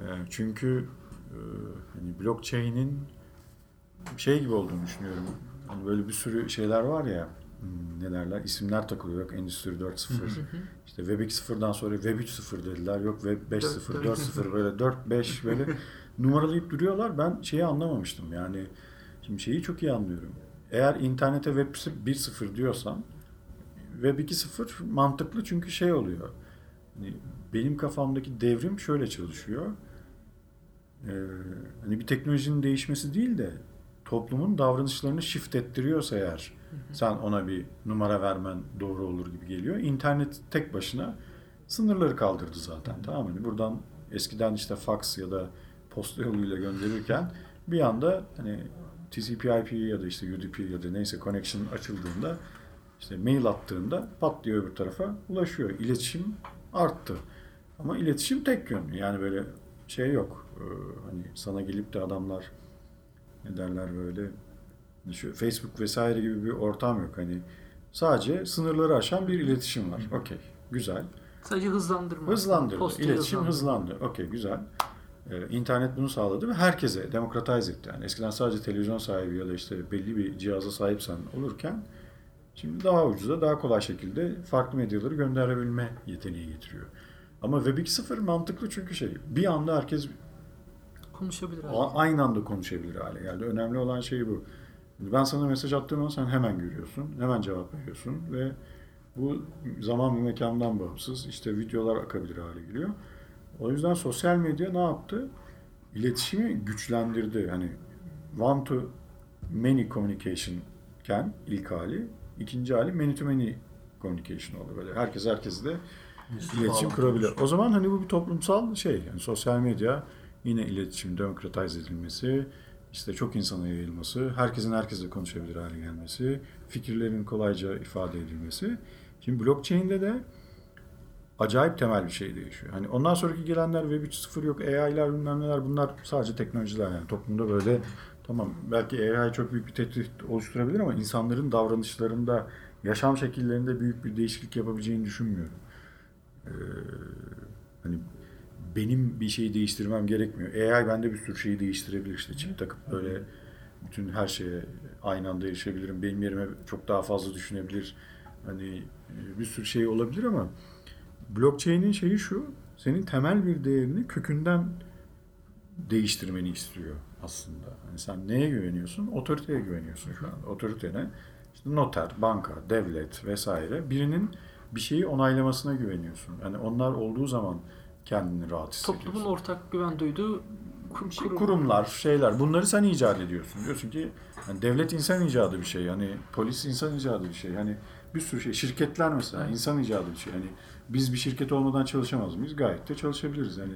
C: Ee, çünkü hani blockchain'in şey gibi olduğunu düşünüyorum. Hani böyle bir sürü şeyler var ya hmm, ne derler isimler takılıyor. Yok Endüstri 4.0 işte Web 2.0'dan sonra Web 3.0 dediler. Yok Web 5.0,
B: Dört-
C: 4.0 böyle 4, 5 böyle numaralayıp duruyorlar. Ben şeyi anlamamıştım. Yani şimdi şeyi çok iyi anlıyorum. Eğer internete Web 1.0 diyorsam Web 2.0 mantıklı çünkü şey oluyor. Hani benim kafamdaki devrim şöyle çalışıyor. Ee, hani bir teknolojinin değişmesi değil de toplumun davranışlarını shift ettiriyorsa eğer sen ona bir numara vermen doğru olur gibi geliyor. İnternet tek başına sınırları kaldırdı zaten. Tamam mı? Hani buradan eskiden işte fax ya da posta yoluyla gönderirken bir anda hani TCP/IP ya da işte UDP ya da neyse connection açıldığında işte mail attığında pat diye öbür tarafa ulaşıyor. İletişim arttı. Ama iletişim tek yönlü. Yani böyle şey yok. Ee, hani sana gelip de adamlar ne derler böyle şu Facebook vesaire gibi bir ortam yok. Hani sadece sınırları aşan bir iletişim var. Okey. Güzel.
B: Sadece hızlandırma.
C: Hızlandırdı.
B: Postayı
C: İletişim
B: hızlandırma.
C: hızlandı. Okey güzel. Ee, internet bunu sağladı ve herkese demokratize etti. Yani eskiden sadece televizyon sahibi ya da işte belli bir cihaza sahipsen olurken şimdi daha ucuza, daha kolay şekilde farklı medyaları gönderebilme yeteneği getiriyor. Ama Web 2.0 mantıklı çünkü şey bir anda herkes
B: Konuşabilir abi.
C: a- aynı anda konuşabilir hale geldi. Önemli olan şey bu. Ben sana mesaj attığım zaman sen hemen görüyorsun, hemen cevap veriyorsun ve bu zaman ve mekandan bağımsız. İşte videolar akabilir hale geliyor. O yüzden sosyal medya ne yaptı? İletişimi güçlendirdi. Hani one to many communication iken ilk hali, ikinci hali many to many communication oldu böyle. Herkes herkesle iletişim kurabilir. O zaman hani bu bir toplumsal şey. Yani sosyal medya yine iletişim demokratize edilmesi, işte çok insana yayılması, herkesin herkesle konuşabilir hale gelmesi, fikirlerin kolayca ifade edilmesi. Şimdi blockchain'de de acayip temel bir şey değişiyor. Hani ondan sonraki gelenler Web 3.0 yok, AI'lar bilmem neler bunlar sadece teknolojiler yani toplumda böyle tamam belki AI çok büyük bir tehdit oluşturabilir ama insanların davranışlarında, yaşam şekillerinde büyük bir değişiklik yapabileceğini düşünmüyorum. Ee, hani benim bir şeyi değiştirmem gerekmiyor. AI bende bir sürü şeyi değiştirebilir işte çip takıp böyle bütün her şeye aynı anda erişebilirim. Benim yerime çok daha fazla düşünebilir. Hani e, bir sürü şey olabilir ama blockchain'in şeyi şu. Senin temel bir değerini kökünden değiştirmeni istiyor aslında. Hani sen neye güveniyorsun? Otoriteye güveniyorsun şu an. Otorite ne? İşte noter, banka, devlet vesaire. Birinin bir şeyi onaylamasına güveniyorsun. Yani onlar olduğu zaman kendini rahat hissediyorsun.
B: Toplumun ortak güven duyduğu kur-
C: Şey,
B: kurum.
C: kurumlar, şeyler bunları sen icat ediyorsun. Diyorsun ki hani devlet insan icadı bir şey. Hani polis insan icadı bir şey. Hani bir sürü şey. Şirketler mesela insan icadı bir şey. Hani biz bir şirket olmadan çalışamaz mıyız? Gayet de çalışabiliriz. Yani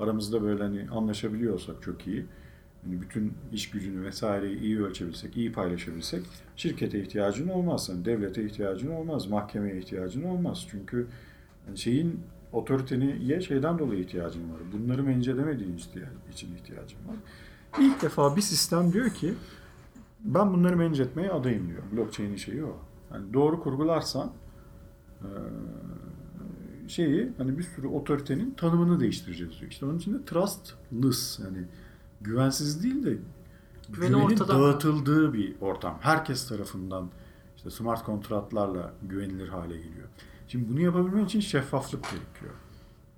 C: aramızda böyle hani anlaşabiliyorsak çok iyi. hani bütün iş gücünü vesaireyi iyi ölçebilsek, iyi paylaşabilsek şirkete ihtiyacın olmaz. Yani devlete ihtiyacın olmaz, mahkemeye ihtiyacın olmaz. Çünkü yani şeyin otoriteniye şeyden dolayı ihtiyacın var. Bunları mence edemediğin için ihtiyacın var. İlk defa bir sistem diyor ki ben bunları etmeye adayım diyor. Blockchain'in şeyi o. Yani doğru kurgularsan şeyi hani bir sürü otoritenin tanımını değiştireceğiz diyor. İşte onun için de trustless yani güvensiz değil de Güveni güvenin dağıtıldığı mı? bir ortam. Herkes tarafından işte smart kontratlarla güvenilir hale geliyor. Şimdi bunu yapabilmen için şeffaflık gerekiyor.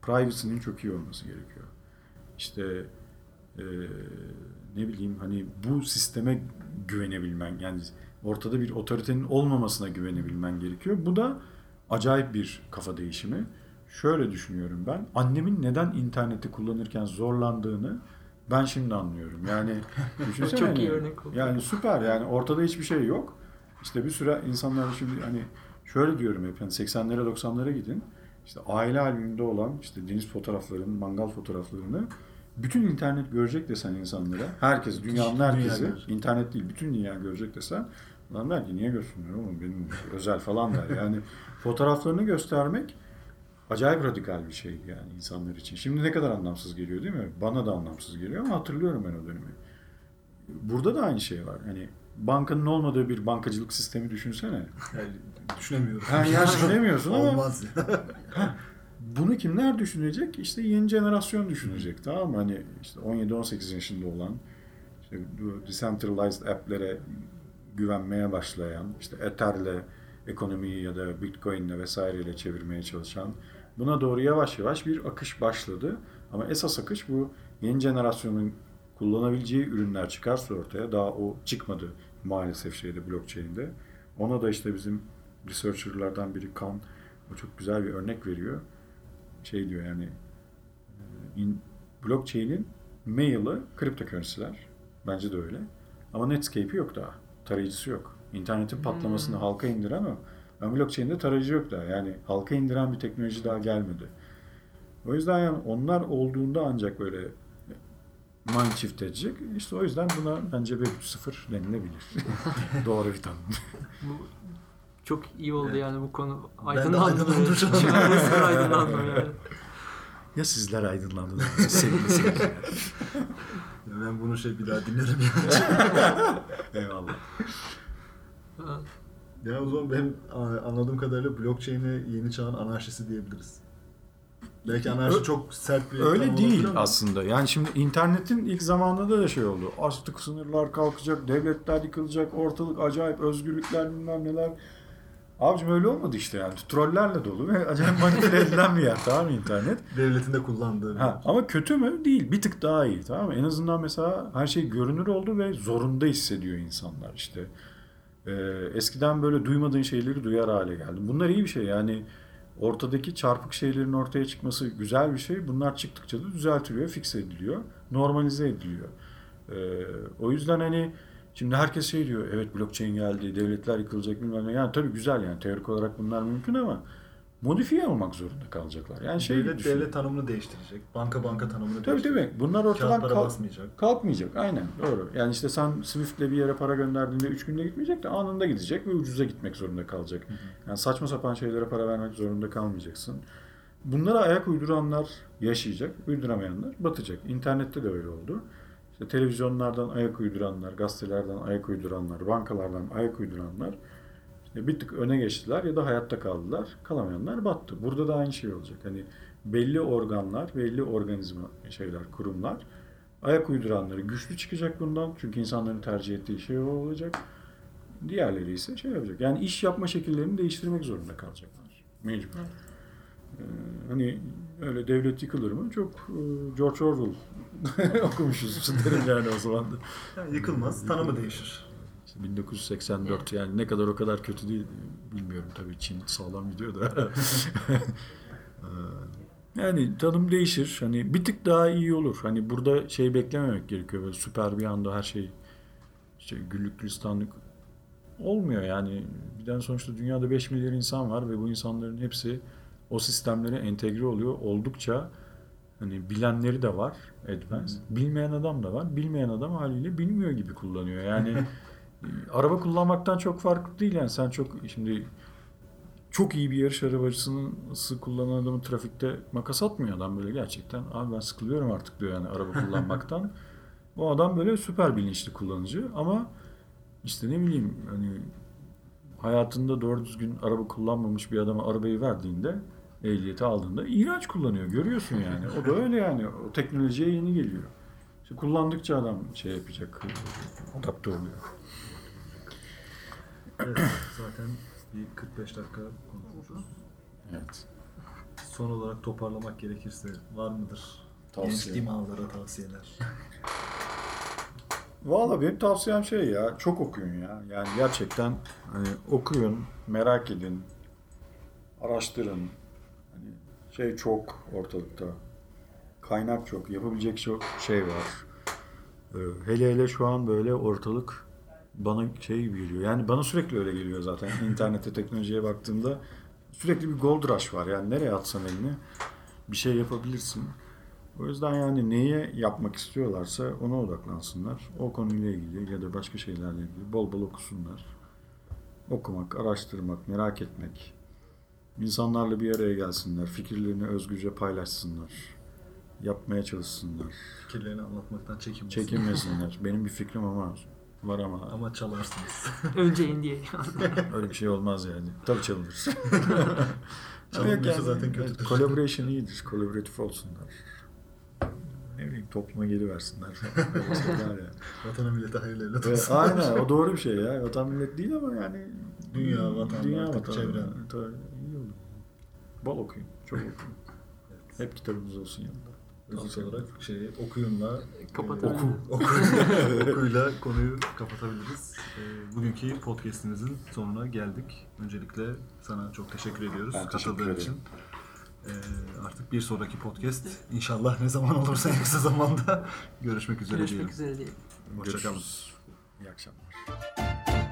C: Privacy'nin çok iyi olması gerekiyor. İşte e, ne bileyim hani bu sisteme güvenebilmen yani ortada bir otoritenin olmamasına güvenebilmen gerekiyor. Bu da acayip bir kafa değişimi. Şöyle düşünüyorum ben. Annemin neden interneti kullanırken zorlandığını ben şimdi anlıyorum. Yani düşünsene. Çok iyi örnek oldu. Yani süper yani ortada hiçbir şey yok. İşte bir süre insanlar şimdi hani şöyle diyorum hep yani 80'lere 90'lara gidin. İşte aile albümünde olan işte deniz fotoğraflarını, mangal fotoğraflarını bütün internet görecek desen insanlara, herkes, dünyanın herkesi, dünya internet değil, bütün dünya görecek desen, lan der ki niye görsünler oğlum benim özel falan der. Yani fotoğraflarını göstermek acayip radikal bir şey yani insanlar için. Şimdi ne kadar anlamsız geliyor değil mi? Bana da anlamsız geliyor ama hatırlıyorum ben o dönemi. Burada da aynı şey var. Hani bankanın olmadığı bir bankacılık sistemi düşünsene.
A: Yani düşünemiyorum.
C: Yani, yani düşünemiyorsun ama. Olmaz. bunu kimler düşünecek? İşte yeni jenerasyon düşünecek tamam mı? Hani işte 17-18 yaşında olan işte decentralized app'lere güvenmeye başlayan, işte Ether'le ekonomiyi ya da Bitcoin'le vesaireyle çevirmeye çalışan buna doğru yavaş yavaş bir akış başladı. Ama esas akış bu yeni jenerasyonun kullanabileceği ürünler çıkarsa ortaya daha o çıkmadı maalesef şeyde blockchain'de. Ona da işte bizim researcher'lardan biri Kan o çok güzel bir örnek veriyor. Şey diyor yani in, blockchain'in mail'ı cryptocurrency'ler. Bence de öyle. Ama Netscape'i yok daha. Tarayıcısı yok. İnternetin patlamasını hmm. halka indiren o. Ama blockchain'de tarayıcı yok daha. Yani halka indiren bir teknoloji daha gelmedi. O yüzden yani onlar olduğunda ancak böyle mind shift edecek. İşte o yüzden buna bence Web 3.0 denilebilir. Doğru bir tanım.
B: Bu çok iyi oldu yani bu konu. Aydınlandım. Ben de aydınlandım. yani.
C: Ya sizler aydınlandınız sevgili seyirciler.
A: ben bunu şey bir daha dinlerim yani.
C: Eyvallah.
A: Ya o zaman benim anladığım kadarıyla blockchain'e yeni çağın anarşisi diyebiliriz. Belki anarşi çok sert bir
C: Öyle değil ama. aslında. Yani şimdi internetin ilk zamanında da şey oldu. Artık sınırlar kalkacak, devletler yıkılacak, ortalık acayip özgürlükler bilmem neler. Abicim öyle olmadı işte yani. Trollerle dolu ve acayip manipüle edilen bir yer tamam mı internet?
A: Devletin de kullandığı.
C: Ha, ama kötü mü? Değil. Bir tık daha iyi tamam mı? En azından mesela her şey görünür oldu ve zorunda hissediyor insanlar işte. Ee, eskiden böyle duymadığın şeyleri duyar hale geldim. Bunlar iyi bir şey yani ortadaki çarpık şeylerin ortaya çıkması güzel bir şey. Bunlar çıktıkça da düzeltiliyor, fix ediliyor, normalize ediliyor. Ee, o yüzden hani şimdi herkes şey diyor, evet blockchain geldi, devletler yıkılacak bilmem ne. Yani tabii güzel yani teorik olarak bunlar mümkün ama modifiye olmak zorunda kalacaklar. Yani şey
A: devlet düşün. devlet tanımını değiştirecek. Banka banka tanımını
C: tabii, değiştirecek. Tabii tabii. Bunlar ortadan kalk, basmayacak. kalkmayacak. Aynen doğru. Yani işte sen Swift'le bir yere para gönderdiğinde 3 günde gitmeyecek de anında gidecek ve ucuza gitmek zorunda kalacak. Hı hı. Yani saçma sapan şeylere para vermek zorunda kalmayacaksın. Bunlara ayak uyduranlar yaşayacak, uyduramayanlar batacak. İnternette de öyle oldu. İşte televizyonlardan ayak uyduranlar, gazetelerden ayak uyduranlar, bankalardan ayak uyduranlar bir tık öne geçtiler ya da hayatta kaldılar. Kalamayanlar battı. Burada da aynı şey olacak. Hani belli organlar, belli organizma şeyler, kurumlar ayak uyduranları güçlü çıkacak bundan. Çünkü insanların tercih ettiği şey o olacak. Diğerleri ise şey yapacak. Yani iş yapma şekillerini değiştirmek zorunda kalacaklar. Mecbur. Ee, hani öyle devlet yıkılır mı? Çok e, George Orwell okumuşuz derim yani o zaman da.
A: Yani yıkılmaz, tanımı değişir.
C: 1984 yani ne kadar o kadar kötü değil bilmiyorum tabii Çin sağlam gidiyor da. Ee, yani tanım değişir. Hani bir tık daha iyi olur. Hani burada şey beklememek gerekiyor. Böyle süper bir anda her şey işte güllük gülistanlık olmuyor yani. Birden sonuçta dünyada 5 milyar insan var ve bu insanların hepsi o sistemlere entegre oluyor. Oldukça Hani bilenleri de var Advance. Bilmeyen adam da var. Bilmeyen adam haliyle bilmiyor gibi kullanıyor. Yani araba kullanmaktan çok farklı değil yani. Sen çok şimdi çok iyi bir yarış arabacısının ısı kullanan adamı trafikte makas atmıyor adam böyle gerçekten. Abi ben sıkılıyorum artık diyor yani araba kullanmaktan. o adam böyle süper bilinçli kullanıcı ama işte ne bileyim hani hayatında doğru düzgün araba kullanmamış bir adama arabayı verdiğinde ehliyeti aldığında iğrenç kullanıyor. Görüyorsun yani. O da öyle yani. O teknolojiye yeni geliyor. İşte kullandıkça adam şey yapacak. Adapte oluyor.
A: Evet, zaten bir 45 dakika konuşmuşuz.
C: Evet.
A: Son olarak toparlamak gerekirse var mıdır?
C: Tavsiye.
A: Genç dimağlara tavsiyeler.
C: Valla benim tavsiyem şey ya, çok okuyun ya. Yani gerçekten hani okuyun, merak edin, araştırın. Hani şey çok ortalıkta. Kaynak çok, yapabilecek çok şey var. Ee, hele hele şu an böyle ortalık bana şey gibi geliyor. Yani bana sürekli öyle geliyor zaten. İnternete, teknolojiye baktığımda sürekli bir gold rush var. Yani nereye atsan elini bir şey yapabilirsin. O yüzden yani neyi yapmak istiyorlarsa ona odaklansınlar. O konuyla ilgili ya da başka şeylerle ilgili bol bol okusunlar. Okumak, araştırmak, merak etmek. İnsanlarla bir araya gelsinler, fikirlerini özgürce paylaşsınlar. Yapmaya çalışsınlar.
A: Fikirlerini anlatmaktan çekinmesin.
C: Çekinmesinler. Benim bir fikrim ama var ama
A: Ama çalarsınız.
B: Önce in diye.
C: öyle bir şey olmaz yani. Tabii çalınır.
A: Çalınmıyorsa
C: Yok
A: zaten kötüdür.
C: Collaboration iyidir. Collaboratif olsunlar. Ne bileyim topluma geri versinler. Yani.
A: Vatana millete hayırlı evlat
C: Evet,
A: olsun.
C: aynen o doğru bir şey ya. Vatan millet değil ama yani
A: Dünya, vatan, artık
C: vatan,
A: çevre.
C: Tabii, iyi olur. Bol okuyun. Çok okuyun. Hep kitabınız olsun yanında. Tavsiye
A: olarak şey okuyunla
B: Kapatabiliriz.
A: oku, oku, okuyla konuyu kapatabiliriz. Ee, bugünkü podcast'imizin sonuna geldik. Öncelikle sana çok teşekkür ediyoruz
C: Ben teşekkür
A: katıldığın
C: ederim.
A: için. Ee, artık bir sonraki podcast inşallah ne zaman olursa en kısa zamanda görüşmek üzere
B: Görüşmek
A: diyelim.
B: üzere diyelim.
A: Hoşçakalın.
C: İyi akşamlar.